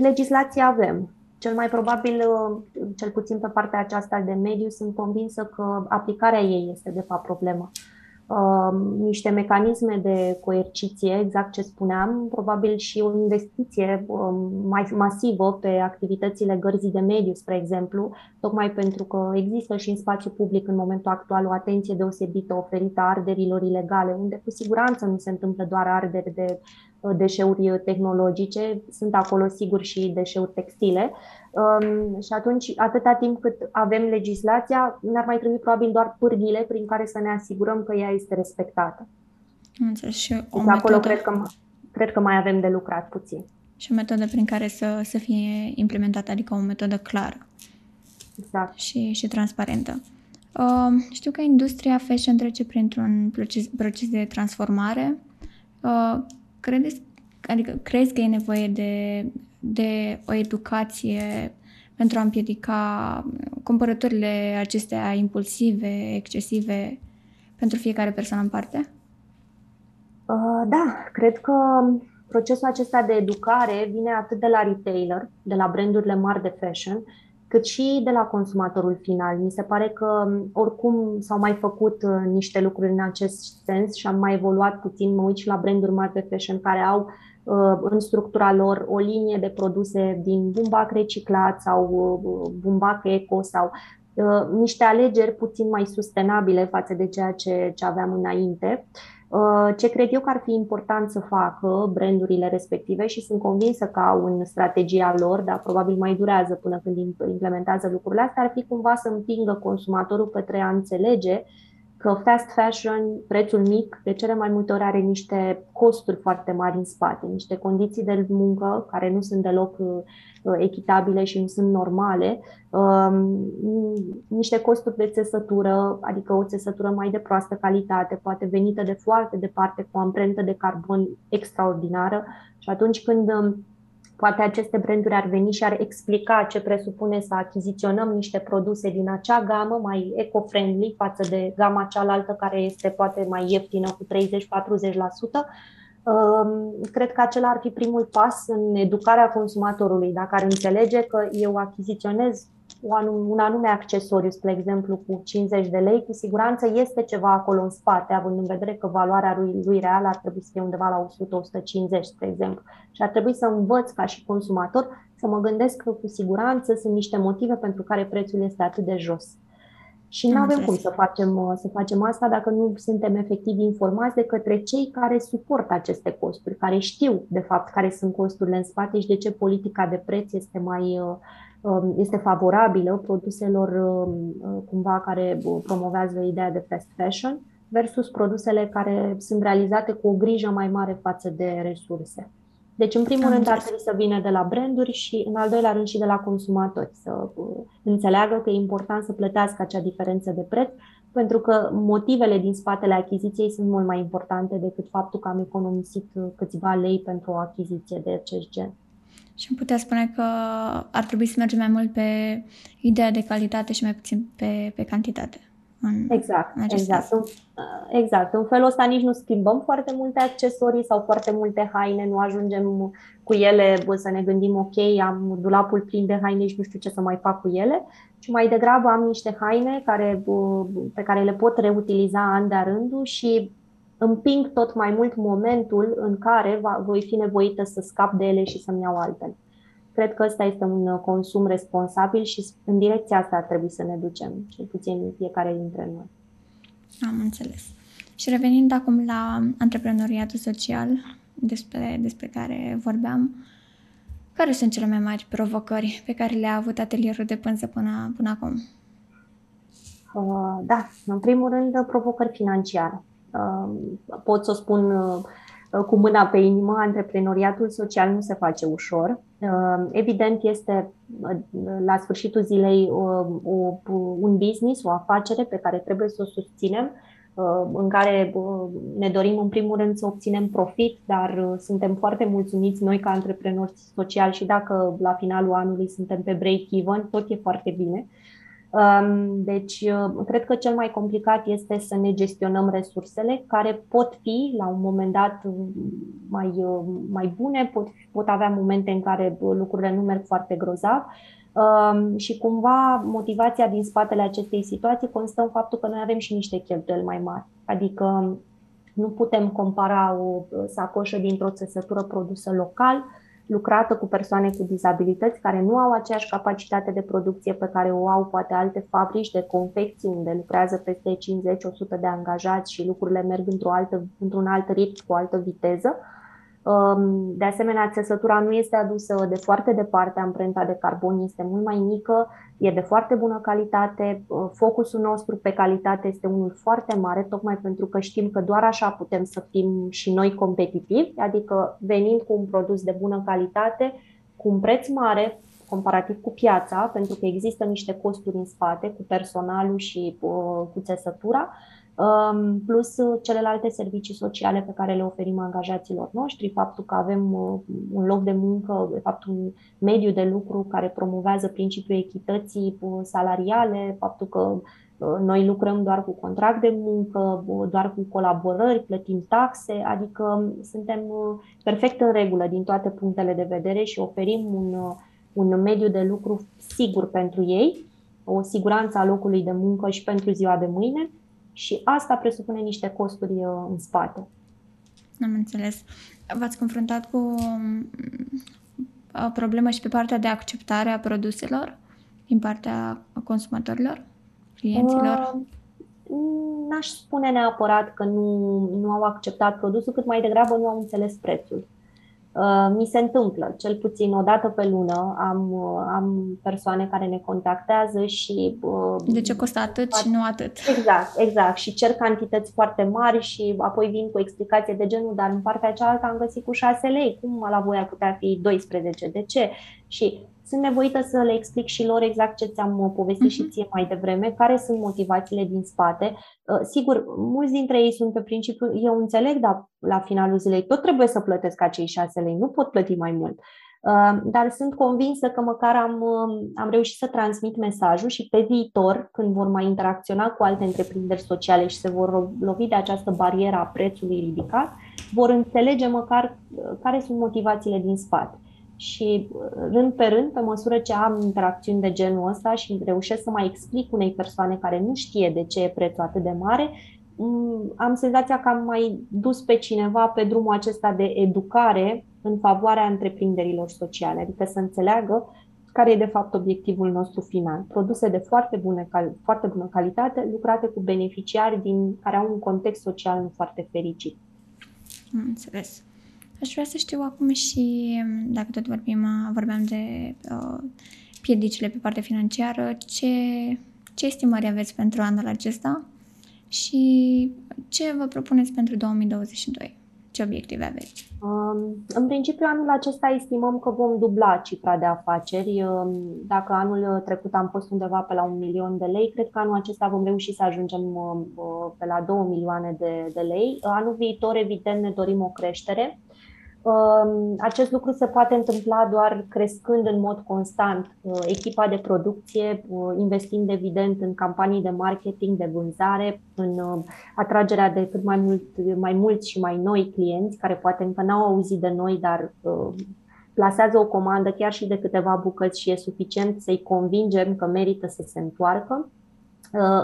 legislația avem. Cel mai probabil, uh, cel puțin pe partea aceasta de mediu, sunt convinsă că aplicarea ei este de fapt problema. Um, niște mecanisme de coerciție, exact ce spuneam, probabil și o investiție um, mai masivă pe activitățile gărzii de mediu, spre exemplu, tocmai pentru că există și în spațiu public în momentul actual o atenție deosebită oferită arderilor ilegale, unde cu siguranță nu se întâmplă doar arderi de uh, deșeuri tehnologice, sunt acolo sigur și deșeuri textile, Um, și atunci, atâta timp cât avem legislația, ne-ar mai trebui probabil doar pârghile prin care să ne asigurăm că ea este respectată. Înțeles. Și o deci acolo metodă... cred că, cred că mai avem de lucrat puțin. Și o metodă prin care să, să fie implementată, adică o metodă clară. Exact. Și, și transparentă. Uh, știu că industria fashion trece printr-un proces, proces de transformare. Uh, credeți, adică crezi că e nevoie de de o educație pentru a împiedica cumpărăturile acestea impulsive, excesive pentru fiecare persoană în parte? Uh, da, cred că procesul acesta de educare vine atât de la retailer, de la brandurile mari de fashion, cât și de la consumatorul final. Mi se pare că oricum s-au mai făcut uh, niște lucruri în acest sens și am mai evoluat puțin. Mă uit și la branduri mari de fashion care au Uh, în structura lor o linie de produse din bumbac reciclat sau uh, bumbac eco sau uh, niște alegeri puțin mai sustenabile față de ceea ce, ce aveam înainte. Ce cred eu că ar fi important să facă brandurile respective și sunt convinsă că au în strategia lor, dar probabil mai durează până când implementează lucrurile astea, ar fi cumva să împingă consumatorul către a înțelege că fast fashion, prețul mic, de cele mai multe ori are niște costuri foarte mari în spate, niște condiții de muncă care nu sunt deloc uh, echitabile și nu sunt normale, um, niște costuri de țesătură, adică o țesătură mai de proastă calitate, poate venită de foarte departe, cu o amprentă de carbon extraordinară și atunci când um, Poate aceste branduri ar veni și ar explica ce presupune să achiziționăm niște produse din acea gamă mai eco-friendly față de gama cealaltă care este poate mai ieftină cu 30-40%. Cred că acela ar fi primul pas în educarea consumatorului. Dacă ar înțelege că eu achiziționez un anume accesoriu, spre exemplu, cu 50 de lei, cu siguranță este ceva acolo în spate, având în vedere că valoarea lui, lui reală ar trebui să fie undeva la 100-150, spre exemplu. Și ar trebui să învăț ca și consumator să mă gândesc că cu siguranță sunt niște motive pentru care prețul este atât de jos. Și nu avem cum să facem, să facem asta dacă nu suntem efectiv informați de către cei care suportă aceste costuri, care știu de fapt care sunt costurile în spate și de ce politica de preț este mai Um, este favorabilă produselor um, uh, cumva care uh, promovează ideea de fast fashion versus produsele care sunt realizate cu o grijă mai mare față de resurse. Deci, în primul Am rând, ar trebui să vină de la branduri și, în al doilea rând, și de la consumatori, să uh, înțeleagă că e important să plătească acea diferență de preț, pentru că motivele din spatele achiziției sunt mult mai importante decât faptul că am economisit câțiva lei pentru o achiziție de acest gen. Și am putea spune că ar trebui să mergem mai mult pe ideea de calitate și mai puțin pe, pe cantitate. În, exact, în exact. În, exact. În felul ăsta nici nu schimbăm foarte multe accesorii sau foarte multe haine, nu ajungem cu ele să ne gândim, ok, am dulapul plin de haine și nu știu ce să mai fac cu ele, ci mai degrabă am niște haine care, pe care le pot reutiliza an de rândul și împing tot mai mult momentul în care va, voi fi nevoită să scap de ele și să-mi iau altele. Cred că ăsta este un consum responsabil și în direcția asta ar trebui să ne ducem, cel puțin fiecare dintre noi. Am înțeles. Și revenind acum la antreprenoriatul social, despre, despre care vorbeam, care sunt cele mai mari provocări pe care le-a avut atelierul de pânză până, până acum? Uh, da, în primul rând provocări financiare. Uh, pot să o spun uh, cu mâna pe inimă, antreprenoriatul social nu se face ușor. Evident, este la sfârșitul zilei o, un business, o afacere pe care trebuie să o susținem, în care ne dorim în primul rând să obținem profit, dar suntem foarte mulțumiți noi ca antreprenori sociali și dacă la finalul anului suntem pe break-even, tot e foarte bine. Deci, uh, cred că cel mai complicat este să ne gestionăm resursele, care pot fi, la un moment dat, mai, uh, mai bune, pot, pot avea momente în care lucrurile nu merg foarte grozav. Și cumva motivația din spatele acestei situații constă în faptul că noi avem și niște cheltuieli mai mari. Adică nu putem compara o sacoșă dintr-o țesătură produsă local lucrată cu persoane cu dizabilități care nu au aceeași capacitate de producție pe care o au poate alte fabrici de confecții unde lucrează peste 50-100 de angajați și lucrurile merg într-o altă, într-un alt ritm, cu o altă viteză. Um, de asemenea, țesătura nu este adusă de foarte departe, amprenta de carbon este mult mai mică, e de foarte bună calitate, uh, focusul nostru pe calitate este unul foarte mare, tocmai pentru că știm că doar așa putem să fim și noi competitivi, adică venind cu un produs de bună calitate, cu un preț mare, comparativ cu piața, pentru că există niște costuri în spate, cu personalul și uh, cu țesătura, plus celelalte servicii sociale pe care le oferim angajaților noștri, faptul că avem uh, un loc de muncă, de fapt un mediu de lucru care promovează principiul echității uh, salariale, faptul că uh, noi lucrăm doar cu contract de muncă, doar cu colaborări, plătim taxe, adică suntem perfect în regulă din toate punctele de vedere și oferim un, un mediu de lucru sigur pentru ei, o siguranță a locului de muncă și pentru ziua de mâine și asta presupune niște costuri uh, în spate. Am înțeles. V-ați confruntat cu mm, o problemă și pe partea de acceptare a produselor din partea consumatorilor, clienților? Uh, n-aș spune neapărat că nu, nu au acceptat produsul, cât mai degrabă nu au înțeles prețul. Uh, mi se întâmplă, cel puțin o dată pe lună, am, uh, am persoane care ne contactează și... Uh, de ce costă atât și nu atât? Exact, exact. Și cer cantități foarte mari și apoi vin cu explicație de genul, dar în partea cealaltă am găsit cu 6 lei, cum la voi ar putea fi 12? De ce? Și sunt nevoită să le explic și lor exact ce ți-am povestit uh-huh. și mhm. ție mai devreme, care sunt motivațiile din spate. Uh, sigur, mulți dintre ei sunt pe principiu, eu înțeleg, dar la finalul zilei tot trebuie să plătesc acei șase lei, nu pot plăti mai mult. Uh, dar sunt convinsă că măcar am, um, am reușit să transmit mesajul și pe viitor, când vor mai interacționa cu alte întreprinderi sociale și se vor lovi de această barieră a prețului ridicat, vor înțelege măcar uh, care sunt motivațiile din spate și rând pe rând, pe măsură ce am interacțiuni de genul ăsta și reușesc să mai explic unei persoane care nu știe de ce e prețul atât de mare, mm, am senzația că am mai dus pe cineva pe drumul acesta de educare în favoarea întreprinderilor sociale, adică să înțeleagă care e de fapt obiectivul nostru final. Produse de foarte, bune, foarte bună calitate, lucrate cu beneficiari din, care au un context social nu foarte fericit. Am înțeles. Aș vrea să știu acum și, dacă tot vorbim, vorbeam de uh, piedicile pe partea financiară, ce, ce estimări aveți pentru anul acesta și ce vă propuneți pentru 2022? Ce obiective aveți? Um, în principiu, anul acesta estimăm că vom dubla cifra de afaceri. Um, dacă anul trecut am fost undeva pe la un milion de lei, cred că anul acesta vom reuși să ajungem um, uh, pe la 2 milioane de, de lei. Anul viitor, evident, ne dorim o creștere Um, acest lucru se poate întâmpla doar crescând în mod constant uh, echipa de producție, uh, investind evident în campanii de marketing, de vânzare, în uh, atragerea de cât mai, mult, mai mulți și mai noi clienți care poate încă n-au auzit de noi, dar plasează o comandă chiar și de câteva bucăți și e suficient să-i convingem că merită să se întoarcă.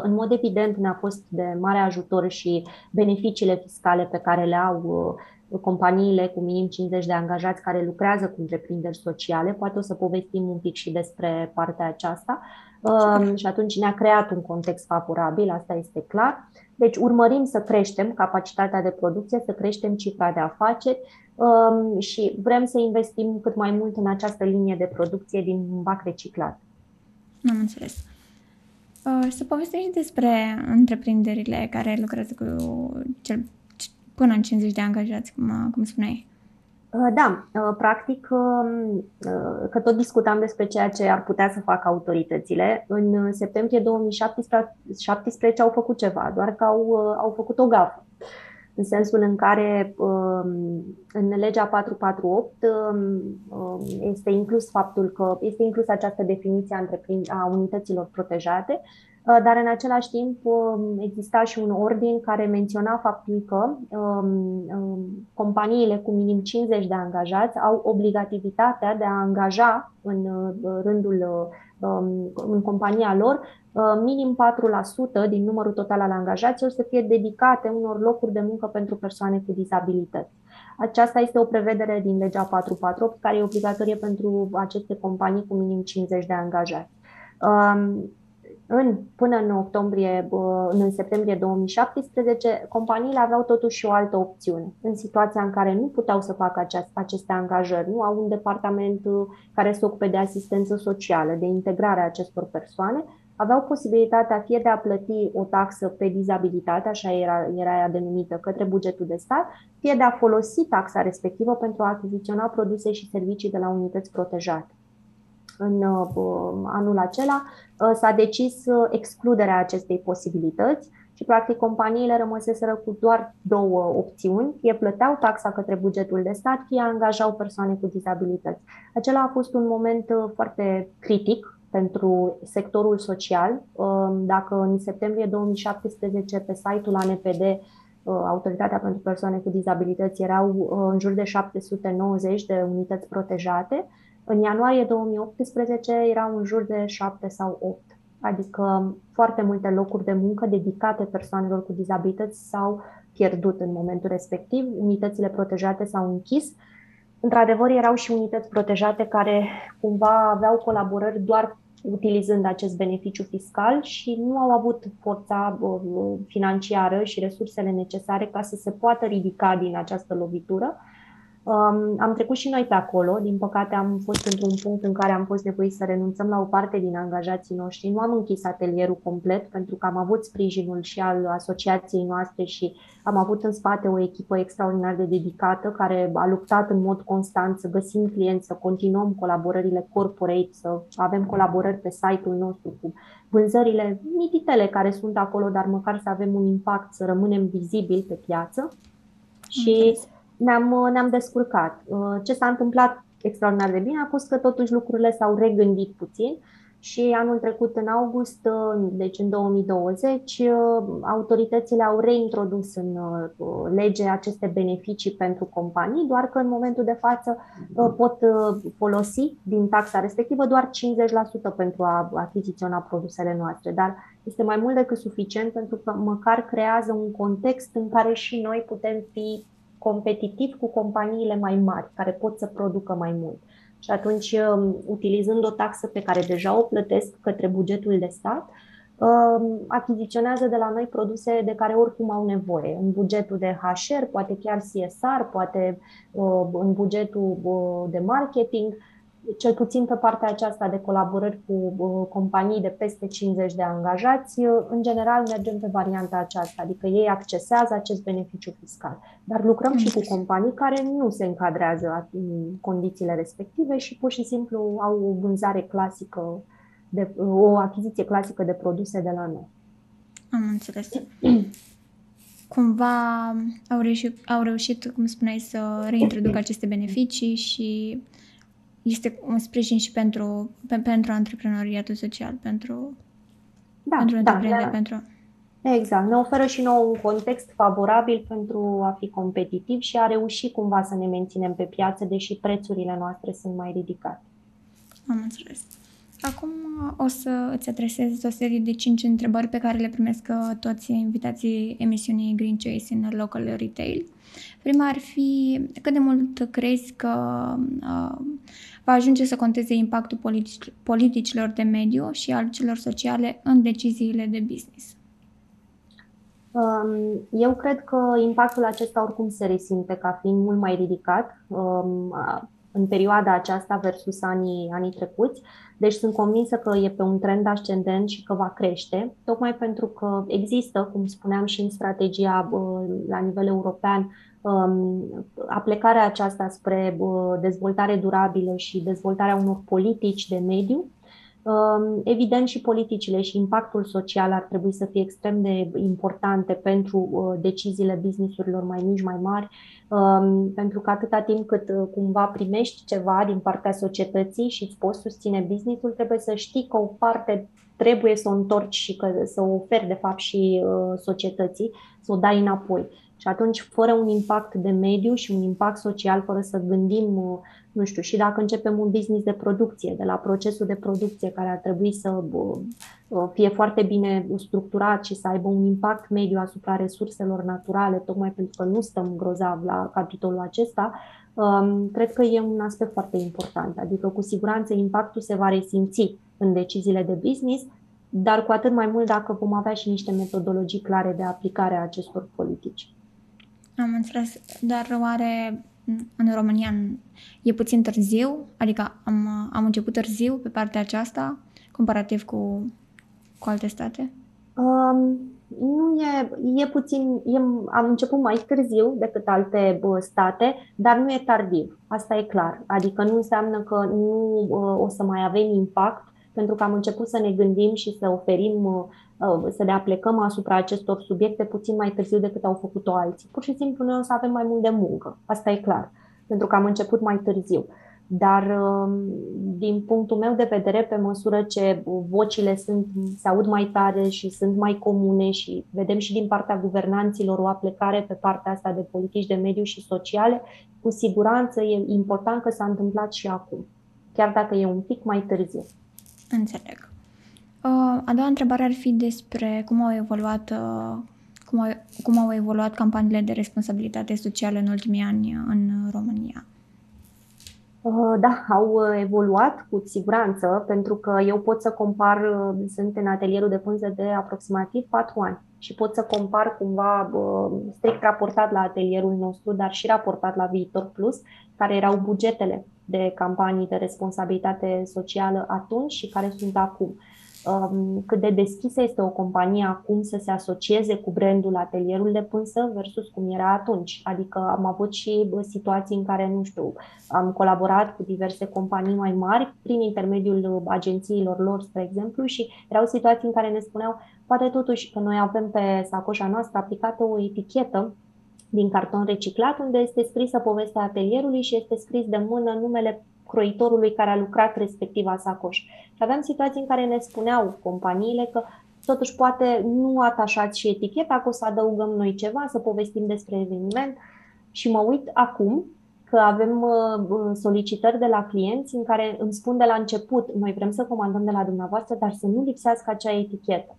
În mod evident ne-a fost de mare ajutor și beneficiile fiscale pe care le au companiile cu minim 50 de angajați care lucrează cu întreprinderi sociale. Poate o să povestim un pic și despre partea aceasta. Um, și atunci ne-a creat un context favorabil, asta este clar. Deci urmărim să creștem capacitatea de producție, să creștem cifra de afaceri um, și vrem să investim cât mai mult în această linie de producție din bac reciclat. Am înțeles. Uh, să povestești despre întreprinderile care lucrează cu cel până în 50 de angajați, cum, cum spuneai. Uh, da, uh, practic um, uh, că tot discutam despre ceea ce ar putea să facă autoritățile. În septembrie 2017 au făcut ceva, doar că au, au făcut o gafă. În sensul în care um, în legea 448 um, este inclus faptul că este inclus această definiție a unităților protejate, Uh, dar în același timp um, exista și un ordin care menționa faptul că um, um, companiile cu minim 50 de angajați au obligativitatea de a angaja în uh, rândul în compania lor uh, minim 4% din numărul total al angajaților să fie dedicate unor locuri de muncă pentru persoane cu dizabilități. Aceasta este o prevedere din legea 448 care e obligatorie pentru aceste companii cu minim 50 de angajați în, până în octombrie, în septembrie 2017, companiile aveau totuși o altă opțiune. În situația în care nu puteau să facă aceast, aceste angajări, nu au un departament uh, care se ocupe de asistență socială, de integrare a acestor persoane, aveau posibilitatea fie de a plăti o taxă pe dizabilitate, așa era, era ea denumită, către bugetul de stat, fie de a folosi taxa respectivă pentru a achiziționa produse și servicii de la unități protejate în uh, anul acela uh, s-a decis uh, excluderea acestei posibilități și practic companiile rămăseseră cu doar două opțiuni, fie plăteau taxa către bugetul de stat, fie angajau persoane cu dizabilități. Acela a fost un moment foarte critic pentru sectorul social. Dacă în septembrie 2017 pe site-ul ANPD Autoritatea pentru Persoane cu Dizabilități erau în jur de 790 de unități protejate, în ianuarie 2018 erau în jur de 7 sau 8, adică foarte multe locuri de muncă dedicate persoanelor cu dizabilități s-au pierdut în momentul respectiv, unitățile protejate s-au închis. Într-adevăr, erau și unități protejate care cumva aveau colaborări doar utilizând acest beneficiu fiscal și nu au avut forța uh, financiară și resursele necesare ca să se poată ridica din această lovitură Um, am trecut și noi pe acolo, din păcate am fost într-un punct în care am fost nevoiți să renunțăm la o parte din angajații noștri. Nu am închis atelierul complet pentru că am avut sprijinul și al asociației noastre și am avut în spate o echipă extraordinar de dedicată care a luptat în mod constant să găsim clienți, să continuăm colaborările corporate, să avem colaborări pe site-ul nostru cu vânzările mititele care sunt acolo, dar măcar să avem un impact, să rămânem vizibili pe piață. Și okay ne-am, ne-am descurcat. Uh, ce s-a întâmplat extraordinar de bine a fost că totuși lucrurile s-au regândit puțin și anul trecut, în august, uh, deci în 2020, uh, autoritățile au reintrodus în lege aceste beneficii pentru companii, doar că în momentul de față pot folosi din taxa respectivă doar 50% pentru a achiziționa produsele noastre, dar este mai mult decât suficient pentru că măcar creează un context în care și noi putem fi competitiv cu companiile mai mari, care pot să producă mai mult. Și atunci, um, utilizând o taxă pe care deja o plătesc către bugetul de stat, um, achiziționează de la noi produse de care oricum au nevoie. În bugetul de HR, poate chiar CSR, poate uh, în bugetul uh, de marketing cel puțin pe partea aceasta de colaborări cu uh, companii de peste 50 de angajați, uh, în general mergem pe varianta aceasta, adică ei accesează acest beneficiu fiscal. Dar lucrăm și cu companii care nu se încadrează în condițiile respective și pur și simplu au o vânzare clasică, de, o achiziție clasică de produse de la noi. Am înțeles. cumva au reușit, au reușit, cum spuneai, să reintroducă aceste beneficii și este un sprijin și pentru, pe, pentru antreprenoriatul social, pentru, da, pentru da, da, pentru... Exact, ne oferă și nou un context favorabil pentru a fi competitiv și a reuși cumva să ne menținem pe piață, deși prețurile noastre sunt mai ridicate. Am înțeles. Acum o să îți adresez o serie de cinci întrebări pe care le primesc uh, toți invitații emisiunii Green Choice în Local Retail. Prima ar fi cât de mult crezi că uh, va ajunge să conteze impactul politici, politicilor de mediu și al celor sociale în deciziile de business? Um, eu cred că impactul acesta oricum se resimte ca fiind mult mai ridicat um, în perioada aceasta versus anii, anii trecuți. Deci sunt convinsă că e pe un trend ascendent și că va crește, tocmai pentru că există, cum spuneam și în strategia la nivel european, um, aplecarea aceasta spre dezvoltare durabilă și dezvoltarea unor politici de mediu Um, evident și politicile și impactul social ar trebui să fie extrem de importante pentru uh, deciziile businessurilor mai mici, mai mari, um, pentru că atâta timp cât uh, cumva primești ceva din partea societății și îți poți susține businessul, trebuie să știi că o parte trebuie să o întorci și că să o oferi de fapt și uh, societății, să o dai înapoi. Și atunci, fără un impact de mediu și un impact social, fără să gândim nu știu, și dacă începem un business de producție, de la procesul de producție care ar trebui să fie foarte bine structurat și să aibă un impact mediu asupra resurselor naturale, tocmai pentru că nu stăm grozav la capitolul acesta, um, cred că e un aspect foarte important. Adică, cu siguranță, impactul se va resimți în deciziile de business, dar cu atât mai mult dacă vom avea și niște metodologii clare de aplicare a acestor politici. Am înțeles, dar oare în România e puțin târziu, adică am, am început târziu pe partea aceasta, comparativ cu, cu alte state? Um, nu e, e puțin, e, am început mai târziu decât alte bă, state, dar nu e tardiv, asta e clar. Adică nu înseamnă că nu uh, o să mai avem impact pentru că am început să ne gândim și să oferim, uh, uh, să ne aplecăm asupra acestor subiecte puțin mai târziu decât au făcut-o alții. Pur și simplu noi o să avem mai mult de muncă, asta e clar, pentru că am început mai târziu. Dar um, din punctul meu de vedere, pe măsură ce vocile sunt, se aud mai tare și sunt mai comune și vedem și din partea guvernanților o aplecare pe partea asta de politici de mediu și sociale, cu siguranță e important că s-a întâmplat și acum, chiar dacă e un pic mai târziu. Înțeleg. Uh, a doua întrebare ar fi despre cum au evoluat uh, cum au, cum au evoluat campaniile de responsabilitate socială în ultimii ani în România. Uh, da, au evoluat cu siguranță, pentru că eu pot să compar, sunt în atelierul de pânză de aproximativ 4 ani și pot să compar cumva strict raportat la atelierul nostru, dar și raportat la Viitor Plus, care erau bugetele de campanii de responsabilitate socială atunci și care sunt acum. Um, cât de deschisă este o companie acum să se asocieze cu brandul atelierul de pânsă versus cum era atunci. Adică am avut și situații în care, nu știu, am colaborat cu diverse companii mai mari prin intermediul agențiilor lor, spre exemplu, și erau situații în care ne spuneau, poate totuși că noi avem pe sacoșa noastră aplicată o etichetă din carton reciclat, unde este scrisă povestea atelierului și este scris de mână numele croitorului care a lucrat respectiva sacoș. Și aveam situații în care ne spuneau companiile că totuși poate nu atașați și eticheta, că o să adăugăm noi ceva, să povestim despre eveniment și mă uit acum că avem uh, solicitări de la clienți în care îmi spun de la început, noi vrem să comandăm de la dumneavoastră, dar să nu lipsească acea etichetă.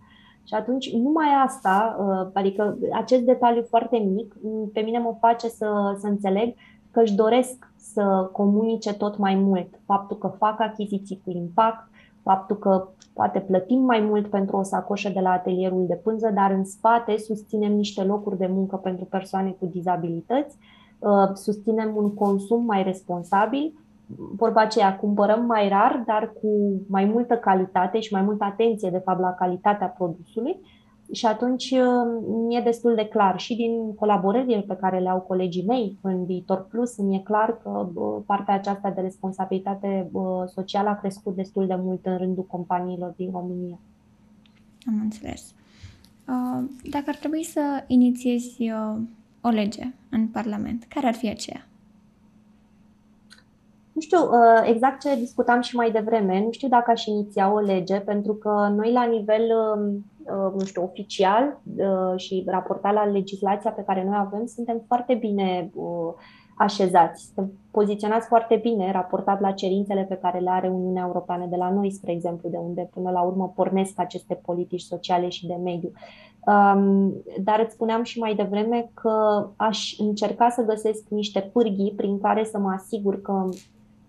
Și atunci, numai asta, uh, adică acest detaliu foarte mic, pe mine mă face să, să înțeleg că își doresc să comunice tot mai mult. Faptul că fac achiziții cu impact, faptul că poate plătim mai mult pentru o sacoșă de la atelierul de pânză, dar în spate susținem niște locuri de muncă pentru persoane cu dizabilități, uh, susținem un consum mai responsabil vorba aceea, cumpărăm mai rar, dar cu mai multă calitate și mai multă atenție, de fapt, la calitatea produsului. Și atunci mi-e destul de clar și din colaborările pe care le au colegii mei în Viitor Plus, mi-e clar că partea aceasta de responsabilitate socială a crescut destul de mult în rândul companiilor din România. Am înțeles. Dacă ar trebui să inițiezi o lege în Parlament, care ar fi aceea? Nu știu exact ce discutam și mai devreme, nu știu dacă aș iniția o lege, pentru că noi la nivel, nu știu, oficial și raportat la legislația pe care noi avem, suntem foarte bine așezați. Suntem poziționați foarte bine raportat la cerințele pe care le are Uniunea Europeană de la noi, spre exemplu, de unde până la urmă pornesc aceste politici sociale și de mediu. Um, dar îți spuneam și mai devreme că aș încerca să găsesc niște pârghii prin care să mă asigur că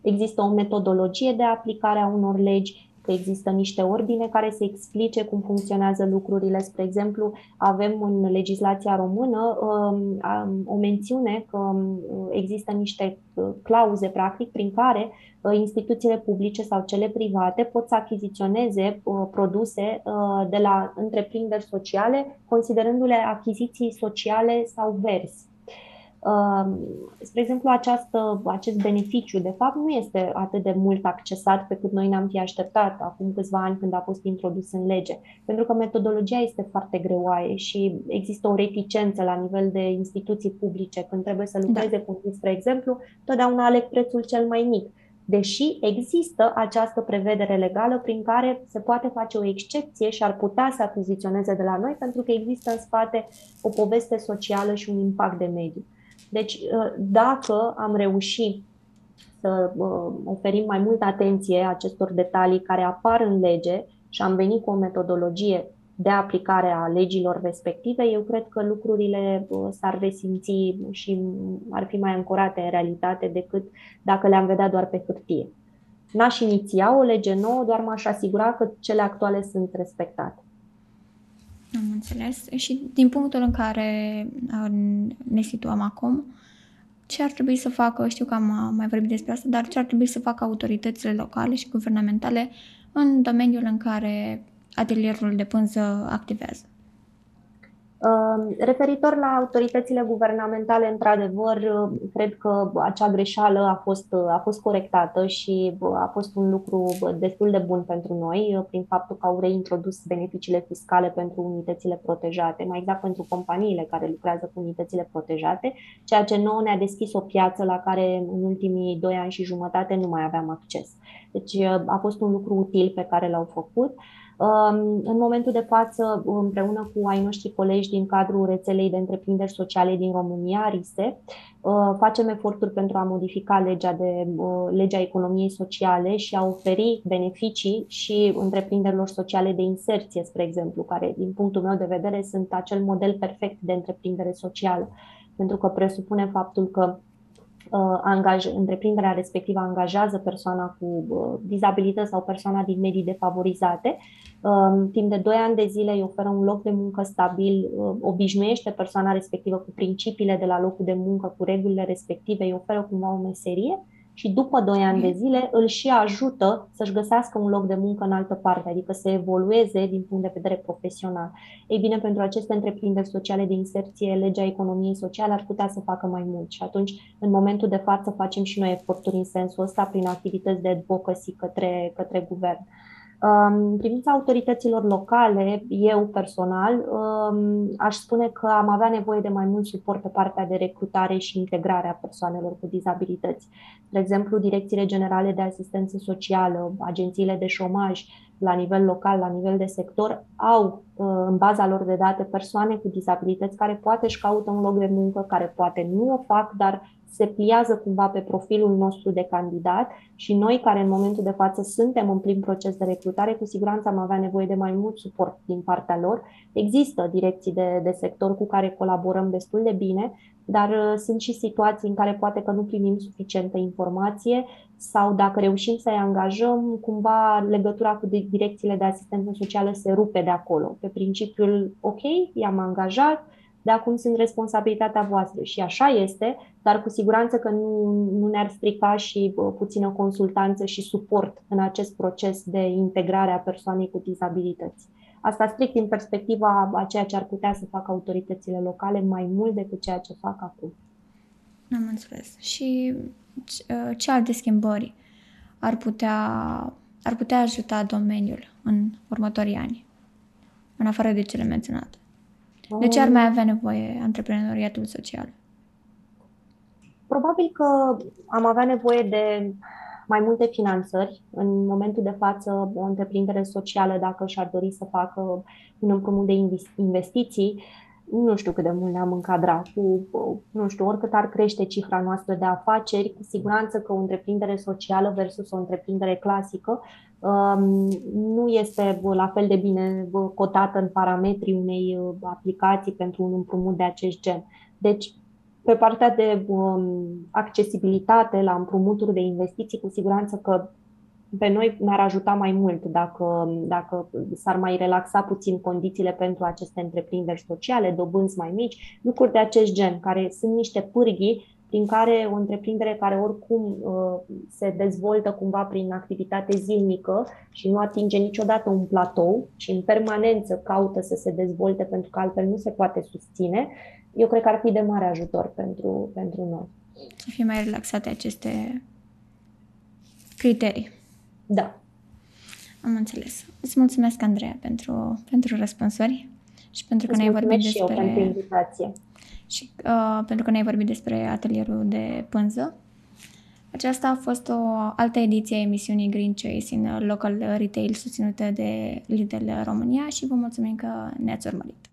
există o metodologie de aplicare a unor legi, că există niște ordine care să explice cum funcționează lucrurile. Spre exemplu, avem în legislația română um, o mențiune că um, există niște uh, clauze, practic, prin care uh, instituțiile publice sau cele private pot să achiziționeze uh, produse de la întreprinderi sociale, considerându-le achiziții sociale sau verzi. Spre exemplu, această, acest beneficiu, de fapt, nu este atât de mult accesat pe cât noi ne-am fi așteptat acum câțiva ani când a fost introdus în lege, pentru că metodologia este foarte greoaie și există o reticență la nivel de instituții publice când trebuie să lucreze da. cu spre exemplu, totdeauna aleg prețul cel mai mic deși există această prevedere legală prin care se poate face o excepție și ar putea să achiziționeze de la noi pentru că există în spate o poveste socială și un impact de mediu. Deci, uh, dacă am reușit să uh, oferim mai multă atenție acestor detalii care apar în lege și am venit cu o metodologie de aplicare a legilor respective, eu cred că lucrurile uh, s-ar resimți și ar fi mai ancorate în realitate decât dacă le-am vedea doar pe hârtie. N-aș iniția o lege nouă, doar m-aș asigura că cele actuale sunt respectate. Am înțeles. Și din punctul în care ne situăm acum, ce ar trebui să facă, știu că am mai vorbit despre asta, dar ce ar trebui să facă autoritățile locale și guvernamentale în domeniul în care atelierul de pânză activează? Referitor la autoritățile guvernamentale, într-adevăr, cred că acea greșeală a fost, a fost corectată și a fost un lucru destul de bun pentru noi, prin faptul că au reintrodus beneficiile fiscale pentru unitățile protejate, mai exact pentru companiile care lucrează cu unitățile protejate, ceea ce nouă ne-a deschis o piață la care în ultimii doi ani și jumătate nu mai aveam acces. Deci a fost un lucru util pe care l-au făcut. În momentul de față, împreună cu ai noștri colegi din cadrul rețelei de întreprinderi sociale din România, RISE, uh, facem eforturi pentru a modifica legea, de, uh, legea economiei sociale și a oferi beneficii și întreprinderilor sociale de inserție, spre exemplu, care, din punctul meu de vedere, sunt acel model perfect de întreprindere socială, pentru că presupune faptul că Uh, angaj, întreprinderea respectivă angajează persoana cu uh, dizabilități sau persoana din medii defavorizate. Um, timp de 2 ani de zile îi oferă un loc de muncă stabil, uh, obișnuiește persoana respectivă cu principiile de la locul de muncă, cu regulile respective, îi oferă cumva o meserie și după 2 ani de zile îl și ajută să-și găsească un loc de muncă în altă parte, adică să evolueze din punct de vedere profesional. Ei bine, pentru aceste întreprinderi sociale de inserție, legea economiei sociale ar putea să facă mai mult și atunci, în momentul de față, facem și noi eforturi în sensul ăsta prin activități de advocacy către, către guvern. În privința autorităților locale, eu personal aș spune că am avea nevoie de mai mult suport pe partea de recrutare și integrare a persoanelor cu dizabilități. De exemplu, direcțiile generale de asistență socială, agențiile de șomaj, la nivel local, la nivel de sector, au în baza lor de date persoane cu dizabilități care poate își caută un loc de muncă, care poate nu o fac, dar se pliază cumva pe profilul nostru de candidat și noi care în momentul de față suntem în plin proces de recrutare, cu siguranță am avea nevoie de mai mult suport din partea lor. Există direcții de, de sector cu care colaborăm destul de bine, dar uh, sunt și situații în care poate că nu primim suficientă informație sau dacă reușim să-i angajăm, cumva legătura cu direcțiile de asistență socială se rupe de acolo, pe principiul ok, i-am angajat, de acum sunt responsabilitatea voastră. Și așa este, dar cu siguranță că nu, nu ne-ar strica și puțină consultanță și suport în acest proces de integrare a persoanei cu dizabilități. Asta strict din perspectiva a ceea ce ar putea să facă autoritățile locale mai mult decât ceea ce fac acum. Am înțeles. Și ce alte schimbări ar putea, ar putea ajuta domeniul în următorii ani, în afară de cele menționate? De ce ar mai avea nevoie antreprenoriatul social? Probabil că am avea nevoie de mai multe finanțări. În momentul de față, o întreprindere socială, dacă și-ar dori să facă un împrumut de investiții, nu știu cât de mult ne-am încadrat cu, nu știu, oricât ar crește cifra noastră de afaceri, cu siguranță că o întreprindere socială versus o întreprindere clasică um, nu este la fel de bine cotată în parametrii unei uh, aplicații pentru un împrumut de acest gen. Deci, pe partea de um, accesibilitate la împrumuturi de investiții, cu siguranță că pe noi ne-ar ajuta mai mult dacă, dacă s-ar mai relaxa puțin condițiile pentru aceste întreprinderi sociale, dobânzi mai mici, lucruri de acest gen, care sunt niște pârghii prin care o întreprindere care oricum uh, se dezvoltă cumva prin activitate zilnică și nu atinge niciodată un platou și în permanență caută să se dezvolte pentru că altfel nu se poate susține, eu cred că ar fi de mare ajutor pentru, pentru noi. Să fie mai relaxate aceste criterii. Da. Am înțeles. Îți mulțumesc, Andreea, pentru, pentru răspunsuri și pentru că ne-ai vorbit și despre... Eu pentru invitație. Și uh, pentru că ne-ai vorbit despre atelierul de pânză. Aceasta a fost o altă ediție a emisiunii Green Choice în Local Retail susținută de Lidl România și vă mulțumim că ne-ați urmărit.